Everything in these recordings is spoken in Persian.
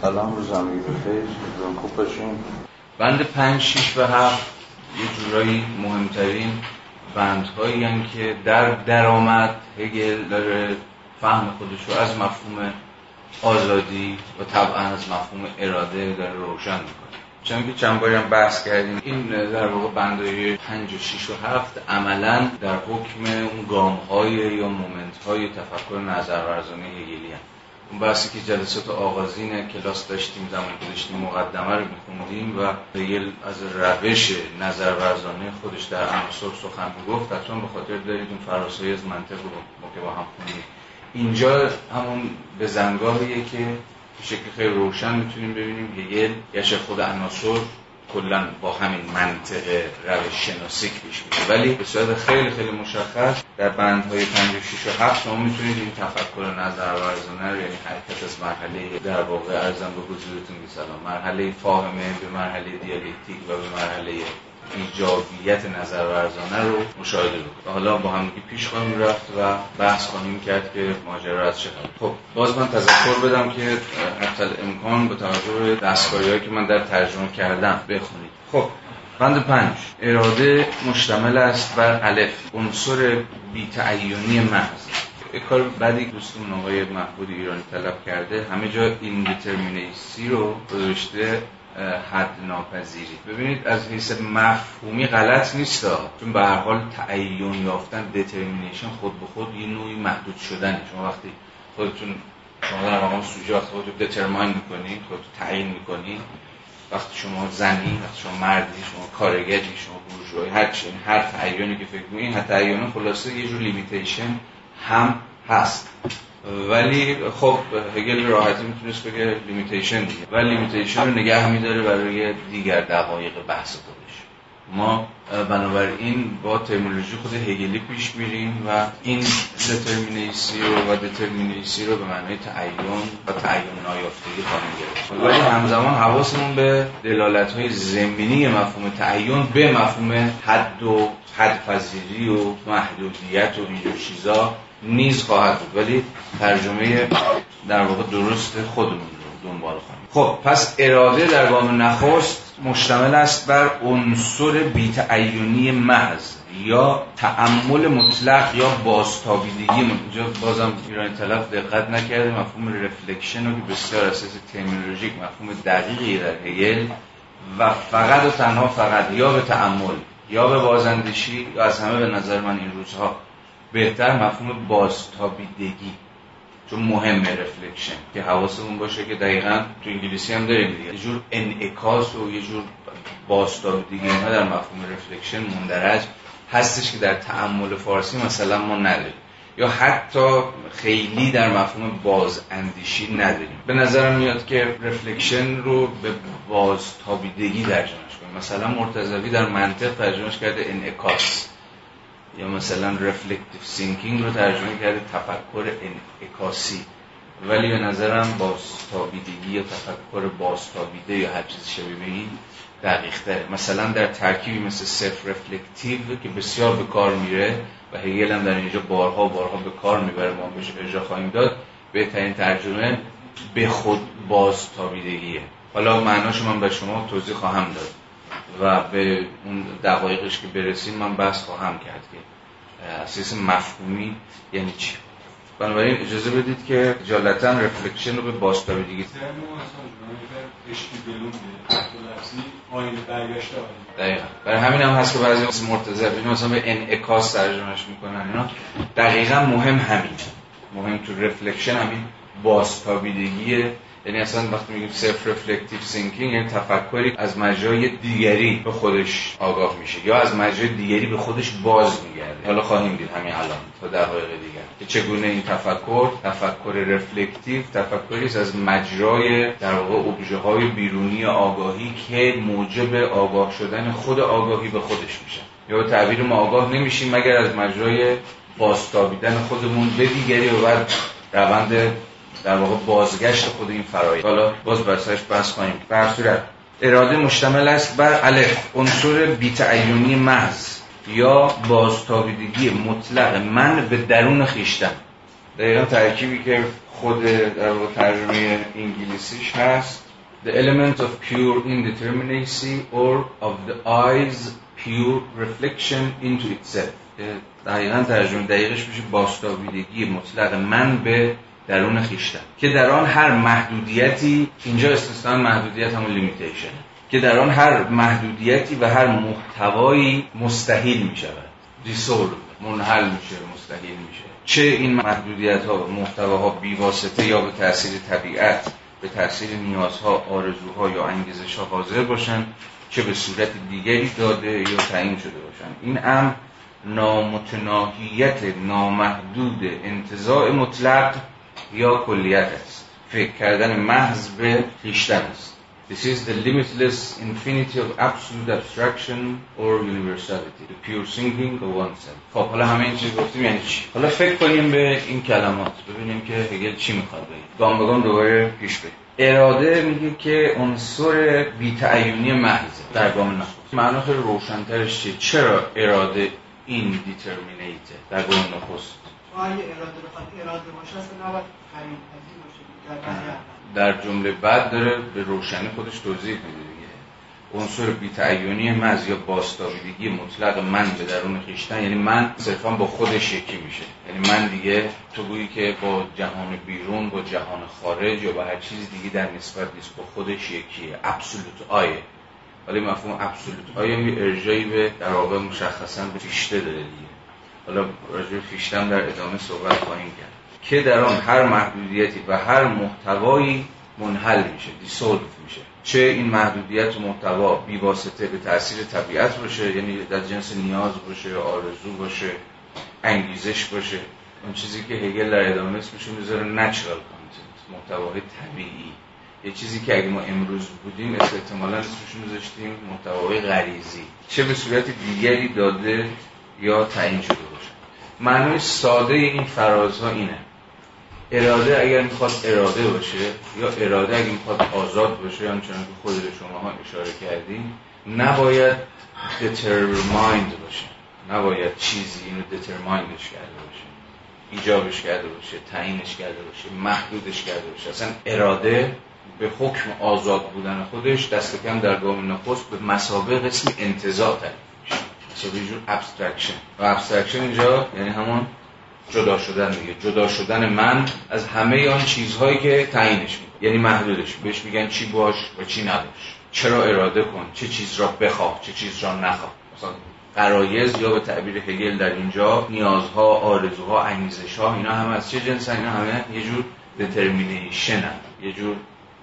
سلام روز زمین بخیر خوب باشین بند پنج شیش و هفت یه جورایی مهمترین بندهایی که در درآمد هگل داره فهم خودش رو از مفهوم آزادی و طبعا از مفهوم اراده داره روشن می‌کنه چون که چند باری هم بحث کردیم این در واقع بندهای 5 و 6 و 7 عملا در حکم اون گام های یا مومنت های تفکر نظرورزانه هگلی هم. اون بحثی که جلسات آغازین کلاس داشتیم زمان داشتیم مقدمه رو میخوندیم و هگل از روش نظرورزانه خودش در عناصر سخن گفت حتما به خاطر دارید اون فراسایی از منطق رو که با هم خوندیم. اینجا همون به زنگاهیه که به شکل خیلی روشن می‌تونیم ببینیم. هگل گشه خود عناصر کلا با همین منطق روش شناسی پیش میره ولی به صورت خیلی خیلی مشخص در بندهای 5 و 6 و 7 شما می‌تونید این تفکر نظر ورزانه رو یعنی حرکت از مرحله در واقع ارزم به حضورتون سلام مرحله فاهمه به مرحله دیالکتیک و به مرحله ایجابیت نظر ورزانه رو مشاهده بکنیم حالا با هم پیش خواهیم رفت و بحث خواهیم کرد که ماجرا از چه خب باز من تذکر بدم که حتی امکان به توجه به دستکاری که من در ترجمه کردم بخونید. خب بند پنج. اراده مشتمل است بر الف. عنصر بیتعینی محض. کار بعدی دوستمون آقای محبود ایرانی طلب کرده همه جا این رو گذاشته حد ناپذیری ببینید از حیث مفهومی غلط نیست چون به هر حال تعین یافتن determination خود به خود یه نوعی محدود شدن شما وقتی خودتون شما در مقام سوژه وقتی خودتون determine می‌کنید خودتون تعیین می‌کنید وقتی شما زنی وقتی شما مردی شما کارگری شما بورژوایی هر چی هر تعیینی که فکر می‌کنید هر تعیین خلاصه یه جور limitation هم هست. ولی خب هگل راحتی می‌تونست بگه limitation دیگه. ولی limitation رو نگه میداره برای دیگر دقایق بحث خودش. ما بنابراین با ترمینولوژی خود هگلی پیش میریم و این determinacy رو و indeterminacy رو به معنای تعین و تعین نایافتگی خواهیم گرفت. ولی همزمان حواسمون به دلالت های ضمنی مفهوم تعین به مفهوم حد و حدپذیری و محدودیت و اینجور چیزا نیز خواهد بود ولی ترجمه در واقع درست خودمون رو دنبال خواهیم. خب پس اراده در گام نخست مشتمل است بر عنصر بیتعینی محض یا تعمل مطلق یا بازتابیدگی. اینجا بازم ایرانی طلب دقت نکرده مفهوم رفلکشن رو که بسیار اساس ترمینولوژیک مفهوم دقیقی در هگل و فقط و تنها فقط یا به تأمل یا به بازاندیشی یا از همه به نظر من این روزها بهتر مفهوم بازتابیدگی چون مهمه reflection که حواسمون باشه که دقیقا تو انگلیسی هم داریم دیگه. یه جور انعکاس و یه جور بازتابیدگی اینها در مفهوم reflection مندرج هستش که در تأمل فارسی مثلا ما نداریم. یا حتی خیلی در مفهوم باز اندیشی نداریم. به نظرم میاد که reflection رو به بازتابیدگی ترجمهش کنیم. مثلا مرتضوی در منطق ترجمهش کرده انعکاس. یا مثلا reflective thinking رو ترجمه کرده تفکر انعکاسی ولی به نظرم بازتابیدگی یا تفکر بازتابیده یا هر چیز شبیه این دقیق تره. مثلا در ترکیبی مثل self reflective که بسیار به کار میره و هگل هم در اینجا بارها بارها به کار می‌بره ما بهش ارجاع خواهیم داد بهترین ترجمه به خود بازتابیدگیه. حالا معناش من به شما توضیح خواهم داد. و به اون دقایقش که برسیم من بحث خواهم کرد که اساس مفهومی یعنی چی؟ بنابراین اجازه بدید که جالتا رفلکشن رو به بازتابیدگی دقیقا. برای همین هم هست که بعضی مثل مرتضی مثلا به انعکاس ترجمهش می‌کنن اینا دقیقا مهم همین مهم تو reflection همین بازتابیدگیه یعنی اصلا وقتی میگیم self reflective thinking یعنی تفکری از مجرای دیگری به خودش آگاه میشه یا از مجرای دیگری به خودش باز میگرده. حالا خواهیم دید همین الان تا دقایق دیگر. که چگونه این تفکر تفکر reflective تفکری از مجرای در واقع ابژه های بیرونی آگاهی که موجب آگاه شدن خود آگاهی به خودش میشه. یا تعبیر ما آگاه نمیشیم مگر از مجرای بازتابیدن خودمون به دیگری و بعد روند در واقع بازگشت خود این فرایند. حالا باز بر سرش بحث خواهیم بر صورت اراده مشتمل است بر الف عنصر بیتعینی محض یا بازتابیدگی مطلق من به درون خیشتن. دقیقا ترکیبی که خود در واقع ترجمه انگلیسیش هست. The element of pure indeterminacy or of the eyes pure reflection into itself. دقیقا ترجمه دقیقش میشه باستابیدگی مطلق من به درون خیشتن. که در آن هر محدودیتی اینجا استثنان محدودیت همون لیمیتیشن که در آن هر محدودیتی و هر محتوایی مستحیل می شود دیسول منحل میشه مستحیل میشه. چه این محدودیت ها محتواها بیواسطه یا به تاثیر طبیعت به تاثیر نیازها آرزوها یا انگیزش ها حاضر باشن چه به صورت دیگری داده یا تعیین شده باشن. این امر نامتناهیت نامحدود انتظاع مطلق یا کلیت است. فکر کردن محض به خیشتن است. This is the limitless infinity of absolute abstraction or universality. The pure thinking of oneself خب حالا همه این چیز گفتیم یعنی چی؟ حالا فکر کنیم به این کلمات. ببینیم که هگل چی می‌خواد بگه گام به دوباره پیش بریم. اراده میگه که عنصر بیتعیونی محضه. در گام نخست. معنی خیلی روشنترش چیه؟ چرا اراده این دیترمینیته در گام نخست؟ در جمله بعد داره به روشنی خودش توضیح میده دیگه. عنصر بیتعیونی مز یا باستابیدگی مطلق من به درون خیشتن یعنی من صرفا با خودش یکی میشه. یعنی من دیگه تو گویی که با جهان بیرون با جهان خارج یا با هر چیز دیگه در نسبت نیست با خودش یکیه. ابسولوت آیه ولی مفهوم ابسولوت آیه می ارجایی به در واقع مشخصا به فیشته داره دیگه. حالا راجع فیشتم در ادامه صحبت خواهیم کرد. که در آن هر محدودیتی و هر محتوایی منحل میشه دیسولف میشه. چه این محدودیت و محتوا بیواسطه به تاثیر طبیعت باشه یعنی در جنس نیاز باشه آرزو باشه انگیزش باشه. اون چیزی که هگل در ادامه اسمش می‌ذاره نچرال کانتنت محتوای طبیعی. یه چیزی که اگه ما امروز بودیم احتمالا اسمش میذاشتیم محتوای غریزی. چه به صورت دیگری داده یا تعیین شده باشه. معنی ساده این فرازها اینه. اراده اگر می‌خواد اراده باشه یا اراده اگر می‌خواد آزاد باشه یا که خود شما ها اشاره کردیم نباید determined باشه. نباید چیزی اینو determinedش کرده باشه. ایجابش کرده باشه تعیینش کرده باشه محدودش کرده باشه. اصلا اراده به حکم آزاد بودن خودش دست کم در گام نخست به مثابه قسم انتزاع تعریف میشه مثابه جور abstraction و abstraction اینجا یعنی همون جدا شدن دیگه. جدا شدن من از همه آن چیزهایی که تعیینش می‌کنه. یعنی محدودش. بهش میگن چی باش و چی نباش چرا اراده کن. چه چیز را بخواه. چه چیز را نخواه. مثلا غرایز یا به تعبیر هگل در اینجا نیازها آرزوها انگیزشها اینا همه از چه جنس؟ اینا همه یه جور determination یه جور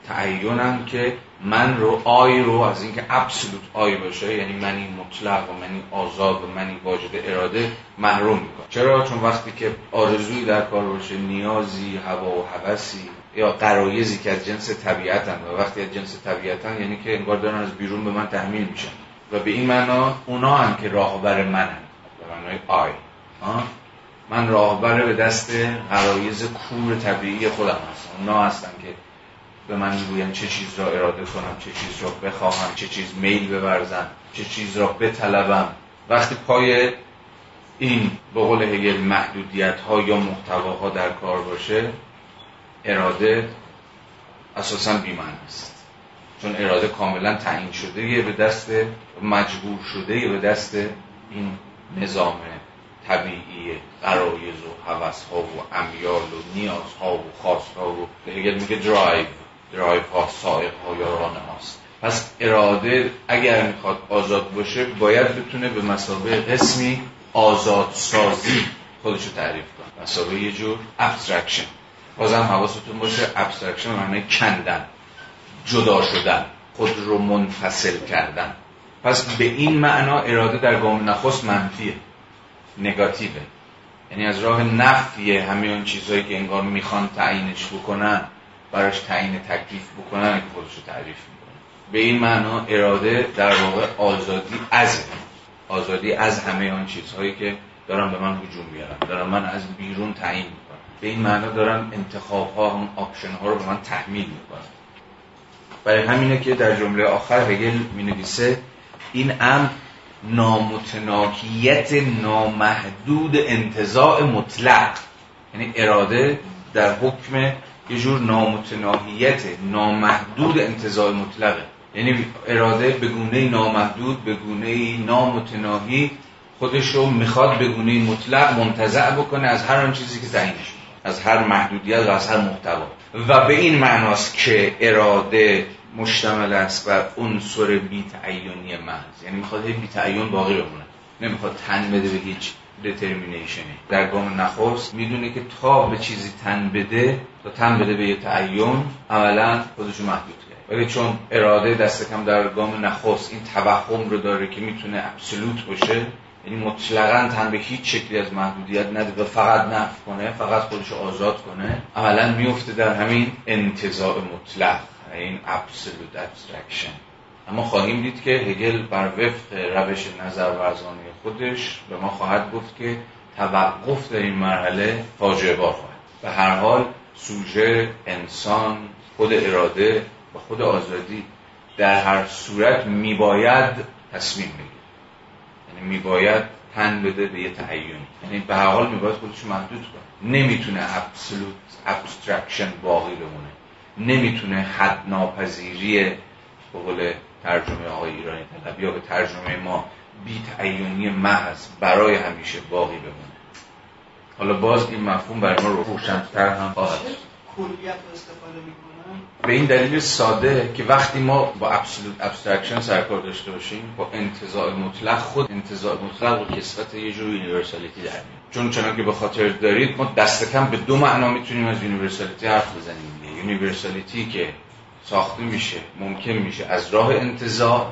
تعینن که من رو I رو از اینکه absolute I باشه یعنی منی مطلق و منی آزاد و منی واجد اراده محروم می‌کنه. چرا؟ چون وقتی که آرزویی در کار باشه نیازی هوا و هوسی یا غرایزی که از جنس طبیعتن و وقتی از جنس طبیعتن یعنی که انگار دارن از بیرون به من تحمیل میشن. و به این معنا اونا هم که راهبر منن به معنای آی. من راهبر به دست قرایز کور طبیعی خودم هستم. اونا هستن که به من می‌گویم چه چیز را اراده کنم چه چیز را بخواهم چه چیز میل بورزم چه چیز را بطلبم. وقتی پای این به قول هگل محدودیت ها یا محتواها در کار باشه اراده اساسا بی‌معناست. چون اراده کاملا تعیین شده به دست مجبور شده به دست این نظام طبیعی غرایز و هوس ها و امیال و نیاز ها و خواست ها و هگل میگه drive drive ها سائق ها یا ران هاست پس اراده اگر می‌خواد آزاد باشه باید بتونه به مثابه قسمی آزاد سازی خودشو تعریف کنه. مثابه یه جور abstraction بازم حواستون باشه abstraction معنی کندن جدا شدن خود رو منفصل کردن. پس به این معنا اراده در گام نخست منفیه نگاتیوه. یعنی از راه نفی همه اون چیزهایی که انگار می‌خوان تعیینش بکنن براش تعیین تکلیف بکنن که خودش رو تعریف می‌کنه. به این معنا اراده در واقع آزادی از آزادی از همه آن چیزهایی که دارن به من هجوم بیارن دارن من از بیرون تعیین می‌کنن. به این معنا دارن انتخاب ها هم آپشن ها رو به من تحمیل می‌کنن. برای همینه که در جمله آخر هگل می نویسه این امر نامتناهیت نامحدود انتظاع مطلق یعنی اراده در حکم یه جور نامتناهیت نامحدود انتظار مطلقه. یعنی اراده به گونه نامحدود به گونه نامتناهی خودش رو می‌خواد به گونه مطلق منتزع بکنه از هر آن چیزی که تعیینش از هر محدودیت و از هر محتوا. و به این معناست که اراده مشتمل است بر عنصر بی تعینی محض. یعنی می‌خواد بی تعین باقی بمونه. نمی‌خواد تن بده به هیچ دترمینیشنی در گام نخست می‌دونه که تا به چیزی تن بده تا تن بده به یه تعین عملا خودشو محدود کرد. ولی چون اراده دست کم در گام نخست این توهم رو داره که می‌تونه ابسولوت باشه یعنی مطلقا تن به هیچ شکلی از محدودیت نده و فقط نفی کنه فقط خودش آزاد کنه عملا میفته در همین انتزاع مطلق این absolute abstraction اما خواهیم دید که هگل بر وفق روش نظر ورزانه خودش به ما خواهد گفت که توقف در این مرحله فاجعه بار خواهد. به هر حال سوژه انسان خود اراده و خود آزادی در هر صورت میباید تصمیم بگیره. یعنی میباید تن بده به یه تعین یعنی به هر حال میباید خودش محدود کنه. نمی‌تونه absolute abstraction باقی بمونه. نمی‌تونه حد ناپذیری به قول ترجمه آقای ایرانی طلب یا به ترجمه ما بی تعینی محض برای همیشه باقی بمونه. حالا باز این مفهوم برای ما روشنتر هم خواهد کلیت استفاده به این دلیل ساده که وقتی ما با absolute abstraction سرکار داشته باشیم با انتزاع مطلق خود انتزاع مطلق واجد یه جور universality در چون چنان که به خاطر دارید ما دست کم به دو معنا می‌تونیم از universality حرف بزنیم. universality که ساخته میشه ممکن میشه. از راه انتزاع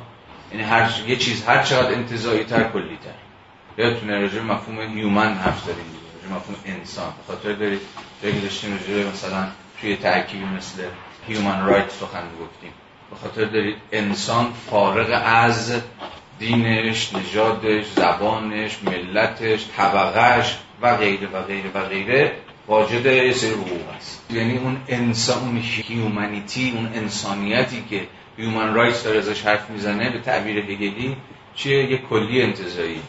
یعنی هر یه چیز هر چقدر انتزاعی تر کلی تر یادتونه راجع مفهوم human حرف داریم مفهوم انسان. خاطر دارید جایی داشتیم راجع مثلا توی ترکیبی مثل human right سخن گفتیم به خاطر دارید انسان فارغ از دینش، نژادش، زبانش، ملتش، طبقهش و غیره و غیره و غیره واجد یه سری حقوق است یعنی اون انسان اون humanity اون انسانیتی که human rights داره ازش حرف می‌زنه به تعبیر هگلی چیه؟ یه کلی انتظایی.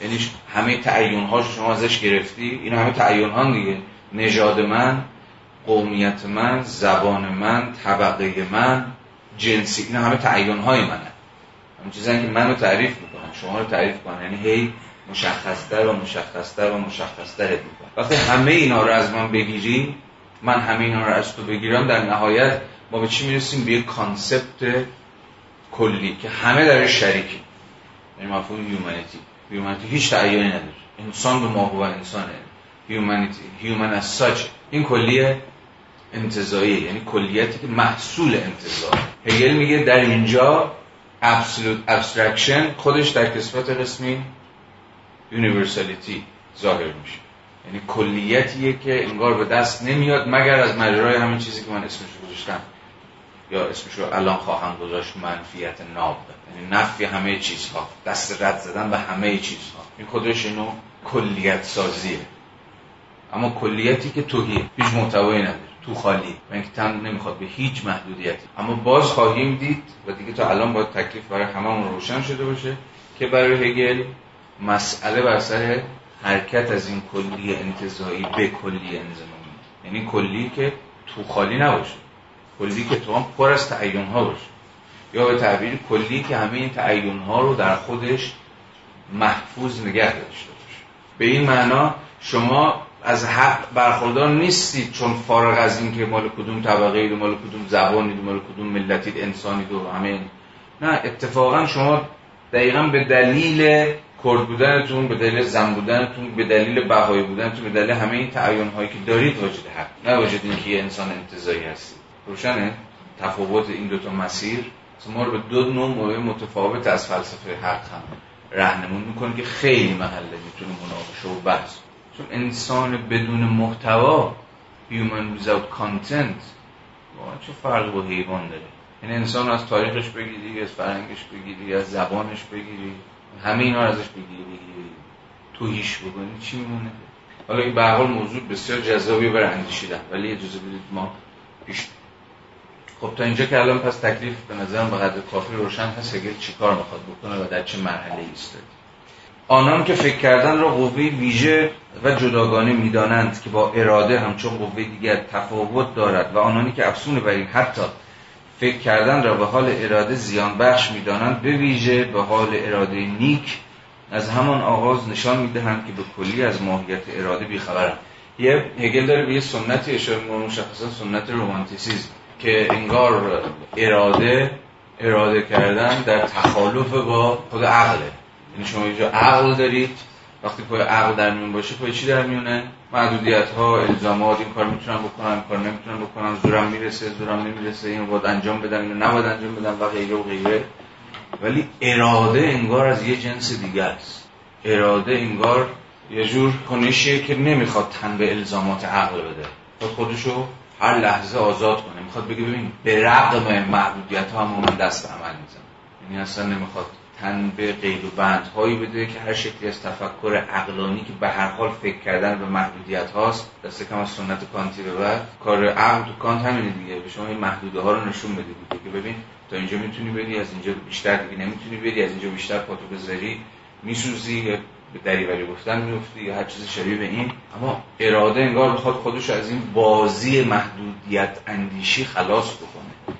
یعنی همه تعیین هاش شما ازش گرفتی؟ این همه تعیین ها دیگه. نژاد من قومیت من زبان من طبقه من جنسی این همه تعیین های منه. همین چیزایی که منو تعریف می‌کنن شما رو تعریف کنن یعنی هی مشخصتر و مشخصتر و مشخصتر می‌کنن. وقتی همه اینا رو از من بگیری من همه اینا رو از تو بگیرم در نهایت ما به چی می‌رسیم؟ به یک concept کلی که همه درش شریکیم یعنی مفهوم humanity humanity هیچ تعیینی نداره. انسان به ما هو انسانه. humanity human از این کلیت انتزاعی یعنی کلیتی که محصول انتزاع. هگل میگه در اینجا absolute abstraction خودش در کسوت قسمی universality ظاهر میشه. یعنی کلیتیه که انگار به دست نمیاد مگر از مجرای همین چیزی که من اسمش گذاشتم. یا اسمش رو الان خواهم گذاشت منفیت ناب یعنی نفی همه چیزها دست رد زدن به همه چیزها. این خودش اینو؟ کلیت سازیه. اما کلیتی که توهیه. هیچ محتوایی نداره. تو خالی. و اینکه تن نمی‌خواد به هیچ محدودیتی اما باز خواهیم دید و دیگه تا الان باید تکلیف برای هممون روشن شده باشه که برای هگل مسئله بر سر حرکت از این کلی انتظایی به کلی انزمامی یعنی کلی که تو خالی نباشه. کلی که هم پر از تعیین ها باشه. یا به تعبیر کلی که همه این تعیین ها رو در خودش محفوظ نگه داشته باشه. به این معنا شما از حق برخوردار نیستید چون فارغ از این که مال کدوم طبقه اید مال کدوم زبانید و مال کدوم ملتید انسانید و همه نه اتفاقا شما دقیقا به دلیل کرد بودنتون به دلیل زن بودنتون به دلیل بهایی بودنتون به دلیل همه این تعیین هایی که دارید واجد حق. نه واجد اینکه یه انسان انتظایی هستید. روشنه؟ تفاوت این دوتا مسیر؟ ما رو به دو نوع متفاوت از فلسفه حق هم راهنمون می‌کنه که خیلی محله می‌تونه مناقشه و بحث. چون انسان بدون محتوا human without content واقعا چه فرق با حیوان داره؟ یعنی انسان از تاریخش بگیری از فرهنگش بگیری از زبانش بگیری همه اینا ازش بگیری بگیری تو هیش بکنی چی میمونه؟ حالا این به حال موضوع بسیار جذابی برای اندیشیدن ولی اجازه بدید ما پیش خب تا اینجا که الان پس تکلیف به نظرم به قدر کافی روشن هست اگر چی کار می‌خواد بکنه و در چه مرحله ایستاد آنان که فکر کردن را قوه ویژه و جداگانه می‌دانند که با اراده همچون قوه دیگر تفاوت دارد و آنانی که افسون بر این حتی فکر کردن را به حال اراده زیان بخش می‌دانند به ویژه به حال اراده نیک از همان آغاز نشان می‌دهند که به کلی از ماهیت اراده بیخبرند. یه هگل داره به یه سنتی اشاره مشخصا سنت رومانتیسیزم. که انگار اراده اراده کردن در تخالف با خود عقله. یعنی شما اینجا عقل دارید وقتی پای عقل در میون باشه پای چی در میونه؟ محدودیت ها الزامات این کار می‌تونم بکنم این کار نمی‌تونم بکنم زورم می‌رسه زورم نمی‌رسه این باید انجام بدم اینو نباید انجام بدم و غیره و غیره. ولی اراده انگار از یه جنس دیگه است. اراده انگار یه جور کنشیه که نمی‌خواد تن به الزامات عقل بده. خود خودشو هر لحظه آزاد کنه. می‌خواد بگه ببین به رقم محدودیت ها هم من دست عمل می‌زنم یعنی اصلا نمی‌خواد تن به قید و بندهایی بده که هر شکلی از تفکر عقلانی که به هر حال فکر کردن به محدودیت هاست. دست کم از سنت کانتی به بعد. کار عقل تو کانت همینه دیگه. به شما این محدوده ها رو نشون بده که ببین تا اینجا می‌تونی بری از اینجا بیشتر دیگه نمی‌تونی بری از اینجا بیشتر پاتو بذاری. میسوزی به دریوری گفتن میفتی یا هر چیز شبیه به این. اما اراده انگار بخواد خودش از این بازی محدودیت اندیشی خلاص بکنه.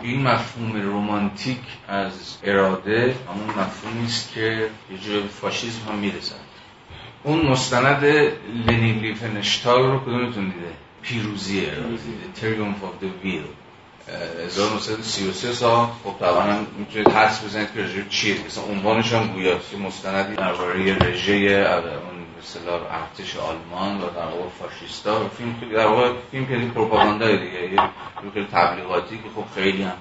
این مفهوم رومانتیک از اراده همون مفهومی است که یه جور فاشیسم هم می‌رسد. اون مستند لنین لیفنشتال رو کدومتون دیده؟ پیروزی اراده. Triumph of the Will. 1933 سال. خب طبعا می‌تونید حدس بزنید که رژه چیه. مثلا عنوانش هم گویاست که مستندی درباره رژه اون مثلا ارتش آلمان و در واقع فاشیستا. و فیلم که در واقع فیلم که پروپاگاندا دیگه یه خیلی تبلیغاتی که خب خیلی هم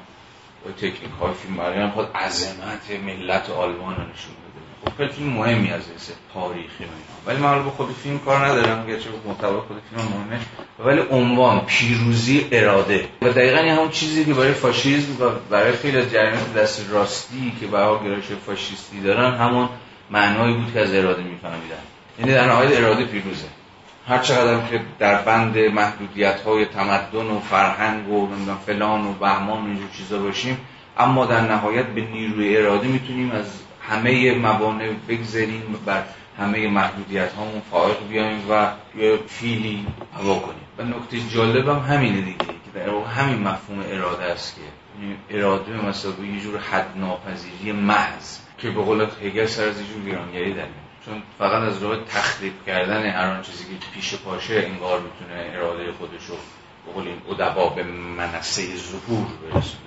تکنیک های فیلم برای هم خود عظمت ملت آلمان رو نشون خب فیلم مهمی از این تاریخی و ولی من به خود فیلم کار ندارم گرچه محتوا خود فیلم مهمه. ولی عنوان پیروزی اراده. و دقیقا همون چیزی که برای فاشیسم و برای خیلی از جریانات دست راستی که برای گرایش فاشیستی دارن همون معنایی بود که از اراده میفهمیدن. یعنی در نهایت اراده پیروزه. هر چقدر که در بند محدودیت های تمدن و فرهنگ و فلان و بهمان و اینجور چیزا باشیم اما در نهایت به نیروی اراده می‌تونیم از همه موانع بگذاریم بر همه محدودیت هامون فائق بیایم و یه فیلی هوا کنیم. و نکته جالبم همینه دیگه که در همین مفهوم اراده است که یعنی اراده مثلا یه جور حد ناپذیری محض که به قول هگل سر از یه جور ویرانگری در چون فقط از راه تخریب کردن هر آن چیزی که پیش پاشه انگار می‌تونه اراده خودش رو به قول این ادبا به منصه ظهور برسونه.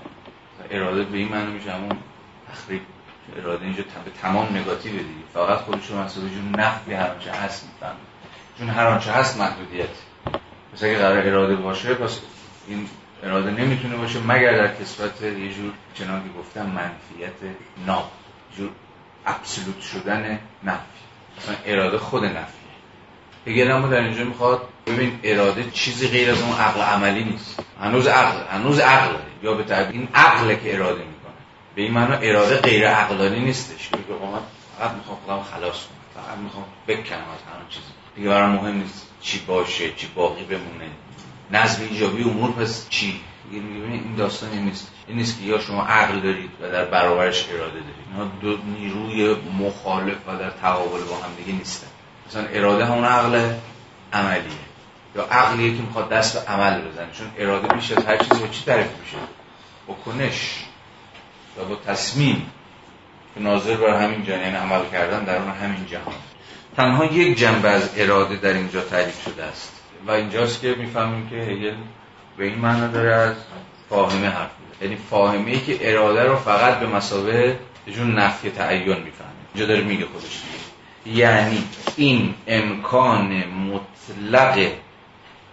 اراده به این معنی میشه همون تخریب اراده اینجا به تمام نگاتیو دیگه فقط خودش رو مثلا جون نفی هر آنچه هست میفهم چون هر آنچه هست محدودیت. مثلا اگه قرار اراده باشه پس این اراده نمی‌تونه باشه مگر در کسبت یه جور چنان که گفتم منفیت ناب جور ابسولوت شدن نفی. مثلا اراده خود نفیه. اگر اما در اینجا می‌خواد ببین اراده چیزی غیر از اون عقل عملی نیست. هنوز عقل هنوز عقل یا به تعبیر این عقله که اراده می‌کنه. به این معنا اراده غیر عقلانی نیستش. که قامت فقط می‌خوام خودم خلاص کنم فقط می‌خوام بکنم از هر چیزی دیگه برام مهم نیست چی باشه چی باقی بمونه. نظم ایجابی امور پس چی؟ این داستانی نیست. این نیست که یا شما عقل دارید و در برابرش اراده دارید. اینا دو نیروی مخالف و در تقابل با هم دیگه نیستن. مثلا اراده همون عقل عملیه. یا عقلیه که می‌خواد دست به عمل بزنه. چون اراده بیش از هر چیزی با چی تعریف میشه؟ با کنش. و با تصمیم که ناظر بر همین جهان یعنی عمل کردن در اون همین جهان. تنها یک جنبه از اراده در اینجا تعریف شده است. و اینجاست که می‌فهمیم که هگل به این معنا داره از فاهمه حرف یعنی فاهمه ای که اراده رو فقط به مثابه چون نفی تعین می‌فهمه. اینجا داره میگه خودش. یعنی این امکان مطلق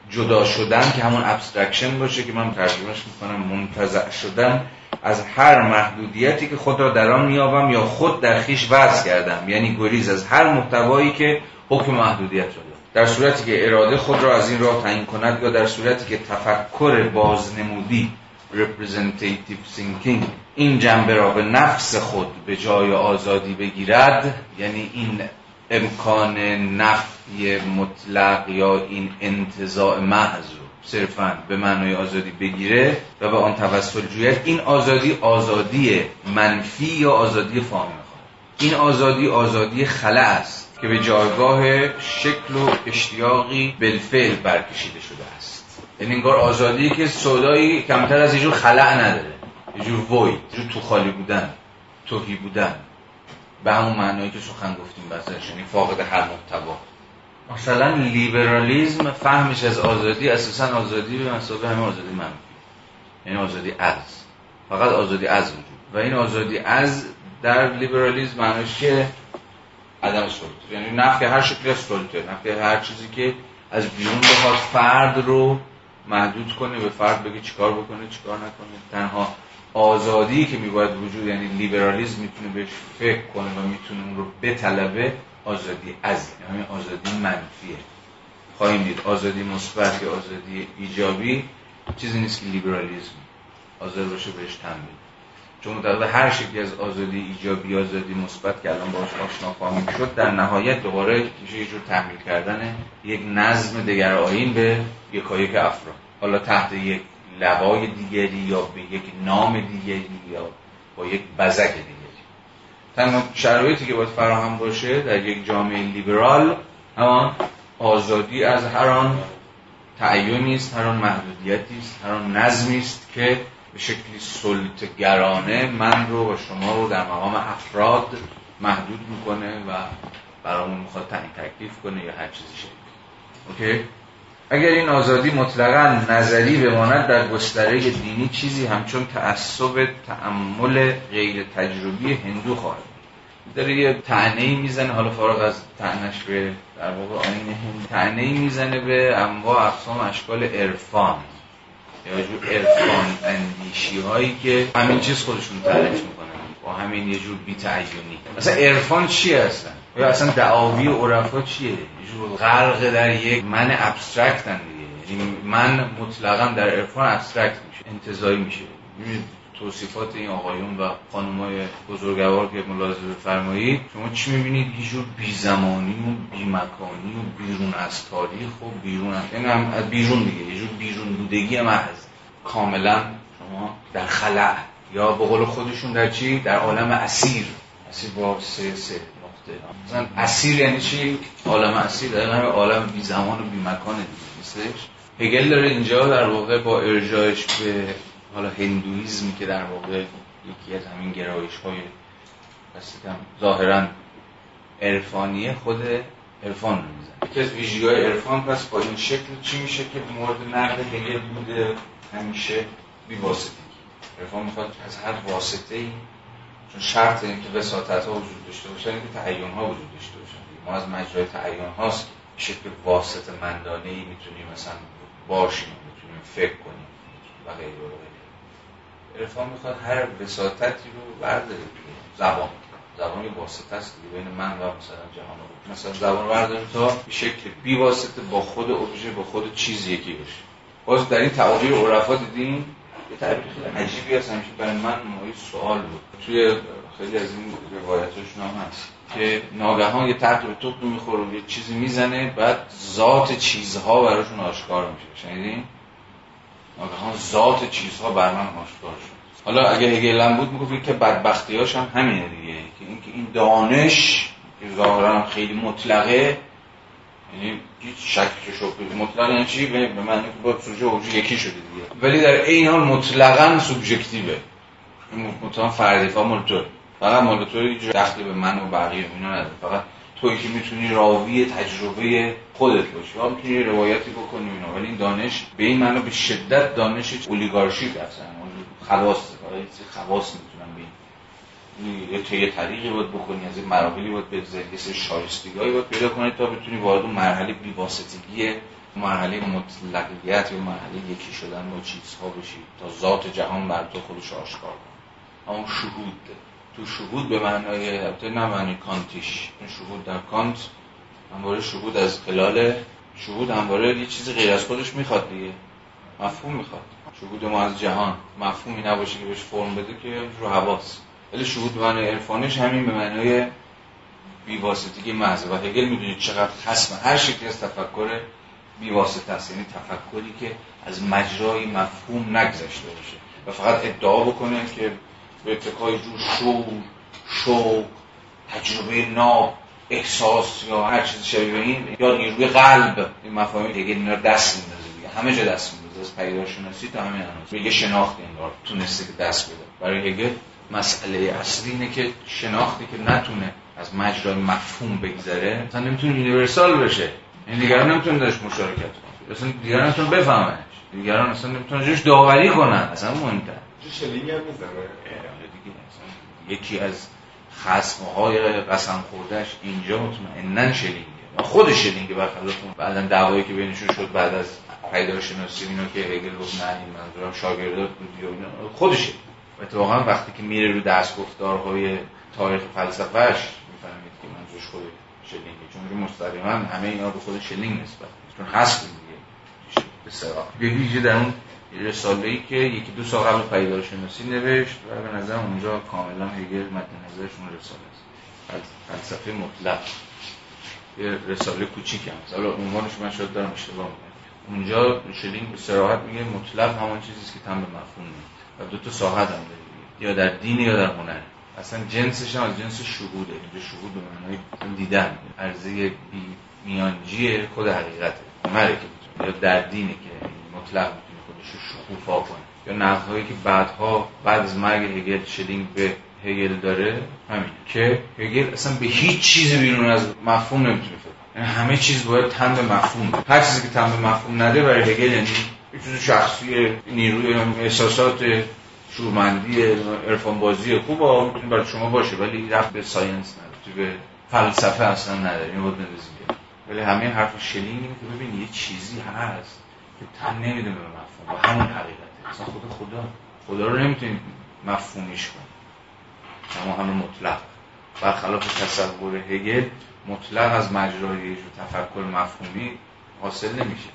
جدا شدن که همون abstraction باشه که من ترجمهش می‌کنم منتزع شدن از هر محدودیتی که خود را در آن میابم یا خود در خویش وضع کردم. یعنی گریز از هر محتوایی که حکم محدودیت را در صورتی که اراده خود را از این راه تعیین کند یا در صورتی که تفکر بازنمودی representative thinking این جنبه را به نفس خود به جای آزادی بگیرد یعنی این امکان نفی مطلق یا این انتظاع محض صرفا به معنای آزادی بگیره و به آن توسل جوید این آزادی آزادی منفی یا آزادی فاهمه این آزادی آزادی خلع است که به جایگاه شکل و اشتیاقی بالفعل برکشیده شده است. یعنی انگار آزادی که سودایی کمتر از یه جور خلع نداره. یه جور وید یه جور تو خالی بودن توهی بودن. به همون معنایی که سخن گفتیم بسش یعنی فاقد هر محتوا. مثلا لیبرالیزم فهمش از آزادی اساسا آزادی به مسابقه همه آزادی منفی یعنی آزادی از. فقط آزادی از وجود و این آزادی از در لیبرالیزم معنیش که عدم سلطه. یعنی نفی هر شکلی از سلطه. نفی هر چیزی که از بیرون بخواد فرد رو محدود کنه به فرد بگه چیکار بکنه چیکار نکنه. تنها آزادی که میباید وجود یعنی لیبرالیزم می‌تونه بهش فکر کنه و می‌تونه اون رو بطلبه آزادی از یعنی آزادی منفیه. خواهیم دید آزادی مثبت یا آزادی ایجابی؟ چیزی نیست که لیبرالیزم آزاد باشه بهش تنبیه چون در هر شکلی از آزادی ایجابی آزادی مثبت که الان باش آشنا خواهیم شد در نهایت دوباره میشه یه جور تحمیل کردن یک نظم دیگر آین به یکایک افراد. حالا تحت یک لوای دیگری یا به یک نام دیگری یا با یک بزک دیگری. تنها شرایطی که باید فراهم باشه در یک جامعه لیبرال همان آزادی از هر آن تعیینی است هر آن محدودیتی است هر آن نظمی است که به شکلی سلطگرانه من رو و شما رو در مقام افراد محدود می‌کنه و برامون می‌خواد تعیین تکلیف کنه یا هر چیزی شکلی اوکی؟ اگر این آزادی مطلقا نظری بماند در گستره دینی چیزی همچون تعصب تعمل غیر تجربی هندو خواهد داره یه طعنه ای می‌زنه حالا فارغ از طعنش به در واقع آیین هند طعنه ای می‌زنه به انواع اقسام اشکال عرفان. یا جور عرفان اندیشی هایی که همین چیز خودشون تعریف می‌کنن با همین یه جور بی‌تعینی مثلا عرفان چی هستن؟ یا اصلا دعاوی عرفا چیه؟ یه جور غرق در یک من abstract ان دیگه. یعنی من مطلقا در عرفان abstract میشه انتزاعی میشه. توصیفات این آقایون و خانمای بزرگوار که ملاحظه بفرمایید شما چی می‌بینید؟ یه جور بیزمانی و بیمکانی و بیرون از تاریخ و بیرون از یعنی هم از بیرون دیگه یه جور بیرون بودگی محض کاملا شما در خلع یا به قول خودشون در چی؟ در عالم اسیر. اسیر با سه سه. مثلا اسیر یعنی چی؟ عالم اسیر. در عالم بی زمان و بی مکان مثلش هگل داره اینجا در واقع با ارجاعش به حالا هندویزمی که در واقع یکی از همین گرایش های ظاهرا عرفانی خود عرفان رو میزن یکی از ویژگی های عرفان پس با این شکل چی میشه که مورد نقد هگل بوده؟ همیشه بی واسطه عرفان می‌خواد از هر واسطه ای چون شرط این که وساطت ها وجود داشته باشن که تعیین ها وجود داشته باشن ما از مجرای تعیین هاست. شکل واسطه مندانه ای می‌تونیم مثلا باشیم می‌تونیم فکر کنیم و غیره و عرفان می‌خواد هر وساطتی رو برداره زبان. زبان یه واسطه است بین من و مثلا جهان رو مثلا زبان برداریم تا به شکل بی واسطه با خود ابژه با خود چیز یکی بشه. باز در این تعابیر عرفا دیدیم یه تعبیر عجیبی هست همیشه برای من مایه سوال بود. توی خیلی از این روایتاشون هم هست که ناگهان یه به توپ می‌خوره یه چیزی می‌زنه بعد ذات چیزها براشون آشکار میشه. شنیدین ناگهان ذات چیزها بر من آشکار شد. حالا اگه هگل بود می‌گفت که بدبختیاش هم همینه دیگه. که اینکه این دانش که ظاهرا خیلی مطلقه یعنی هیچ شکی شد مطلق یعنی چی؟ به من که با سوژه اوجی یکی شده دیگه. ولی در این حال مطلقا سوبژکتیوه. این مطلقا فردی مال تو فقط مال تو دخلی به من و بقیه اینا نداره. فقط توی که می‌تونی راوی تجربه خودت باشی. یا می‌تونی روایتی بکنی اینا. ولی این دانش به این معنی به شدت دانش اولیگارشیک اصلا. خواص خواص می‌تونن به یه طی طریقی باید بکنی از این مراحلی باید به یه سری شایستگی باید پیدا کنی تا بتونی وارد اون مرحله بیواسطگی مرحله مطلقیت یا مرحله یکی شدن با چیزها بشی تا ذات جهان بر تو خودش آشکار کنه. اون شهود تو شهود به معنای البته نه معنی کانتیش این شهود در کانت همواره شهود از خلال شهود همواره یه چیزی غیر از خودش می‌خواد دیگه. مفهوم می‌خواد. شهود ما از جهان. مفهومی نباشه که بهش فرم بده که رو حواس. ولی شهود به معنای عرفانش همین به معنای بیواسطگی محض و هگل می‌دونید چقدر خصم هر شکلی از تفکر بیواسطه است. یعنی تفکری که از مجرای مفهوم نگذشته باشه. و فقط ادعا بکنه که به اتکای جور شور شوق تجربه ناب احساس یا هر چیز شبیه این یا نیروی قلب. این مفاهیم دیگه اینا دست میندازه دیگه. همه جا دست میندازه. از پیداشناسی تا همین به یه شناخت انگار تونسته که دست بده. برای هگل مسئله اصلی اینه که شناختی که نتونه از مجرای مفهوم بگذره مثلا نمی‌تونه یونیورسال بشه. این دیگران نمی‌تونه داشت مشارکت کنه. اصلا دیگران نمی‌تونه بفهمنش. دیگران اصلا نمی‌تونن جوش داوری کنن. اصلا مهمتر. شلینگ هم می‌زنه یکی از خصمهای قسم خوردهش اینجا مطمئنن شلینگه. خود شلینگه برخلاف بعدا دعوایی که بینشون شد بعد از پیداشناسی اینو که هگل گفت نه این منظورم شاگردات بود یا خودشه اتفاقا وقتی که میره رو دست گفتارهای تاریخ فلسفهش می‌فهمید که منظورش خود شلینگه. چون مستقیما همه اینا به خود شلینگ نسبت چون هست دیگه به ویژه در اون رساله ای که یکی دو سال قبل پیداشناسی نوشت و به نظر اونجا کاملا هگل مد نظرش اون رساله است. فلسفه مطلق. یه رساله کوچیک هم حالا عنوانش من شاید دارم اشتباه اونجا شلینگ به صراحت میگه مطلق همان چیزی که تن به مفهوم و دو تا ساحت هم داره یا در دین یا در هنر. اصلا جنسش هم از جنس شهوده. اینجا شهود به معنای دیدن عرضه بی میانجی خود حقیقته. هنره که یا در دینه که مطلق می‌تونه خودش رو شکوفا کنه. یا نقدهایی که بعدها بعد از مرگ هگل شلینگ به هگل داره همین. که هگل اصلا به هیچ چیز بیرون از مفهوم نمی‌تونه فکر یعنی همه چیز باید تن به مفهوم. هر چیزی که تن به مفهوم نده برای هگل یعنی چیز شخصی نیروی احساسات شورمندی عرفان بازی خوب می‌تونه برای شما باشه ولی ربط به science نداره به فلسفه اصلا نداره این بود ولی همه حرف شلینگ اینه که ببین یه چیزی هست که تن نمیده به مفهوم و همون حقیقته. اصلا خود خدا خدا رو نمی‌تونید مفهومیش کنید اما همه مطلق. برخلاف تصور هگل مطلق از مجرای و تفکر مفهومی حاصل نمیشه.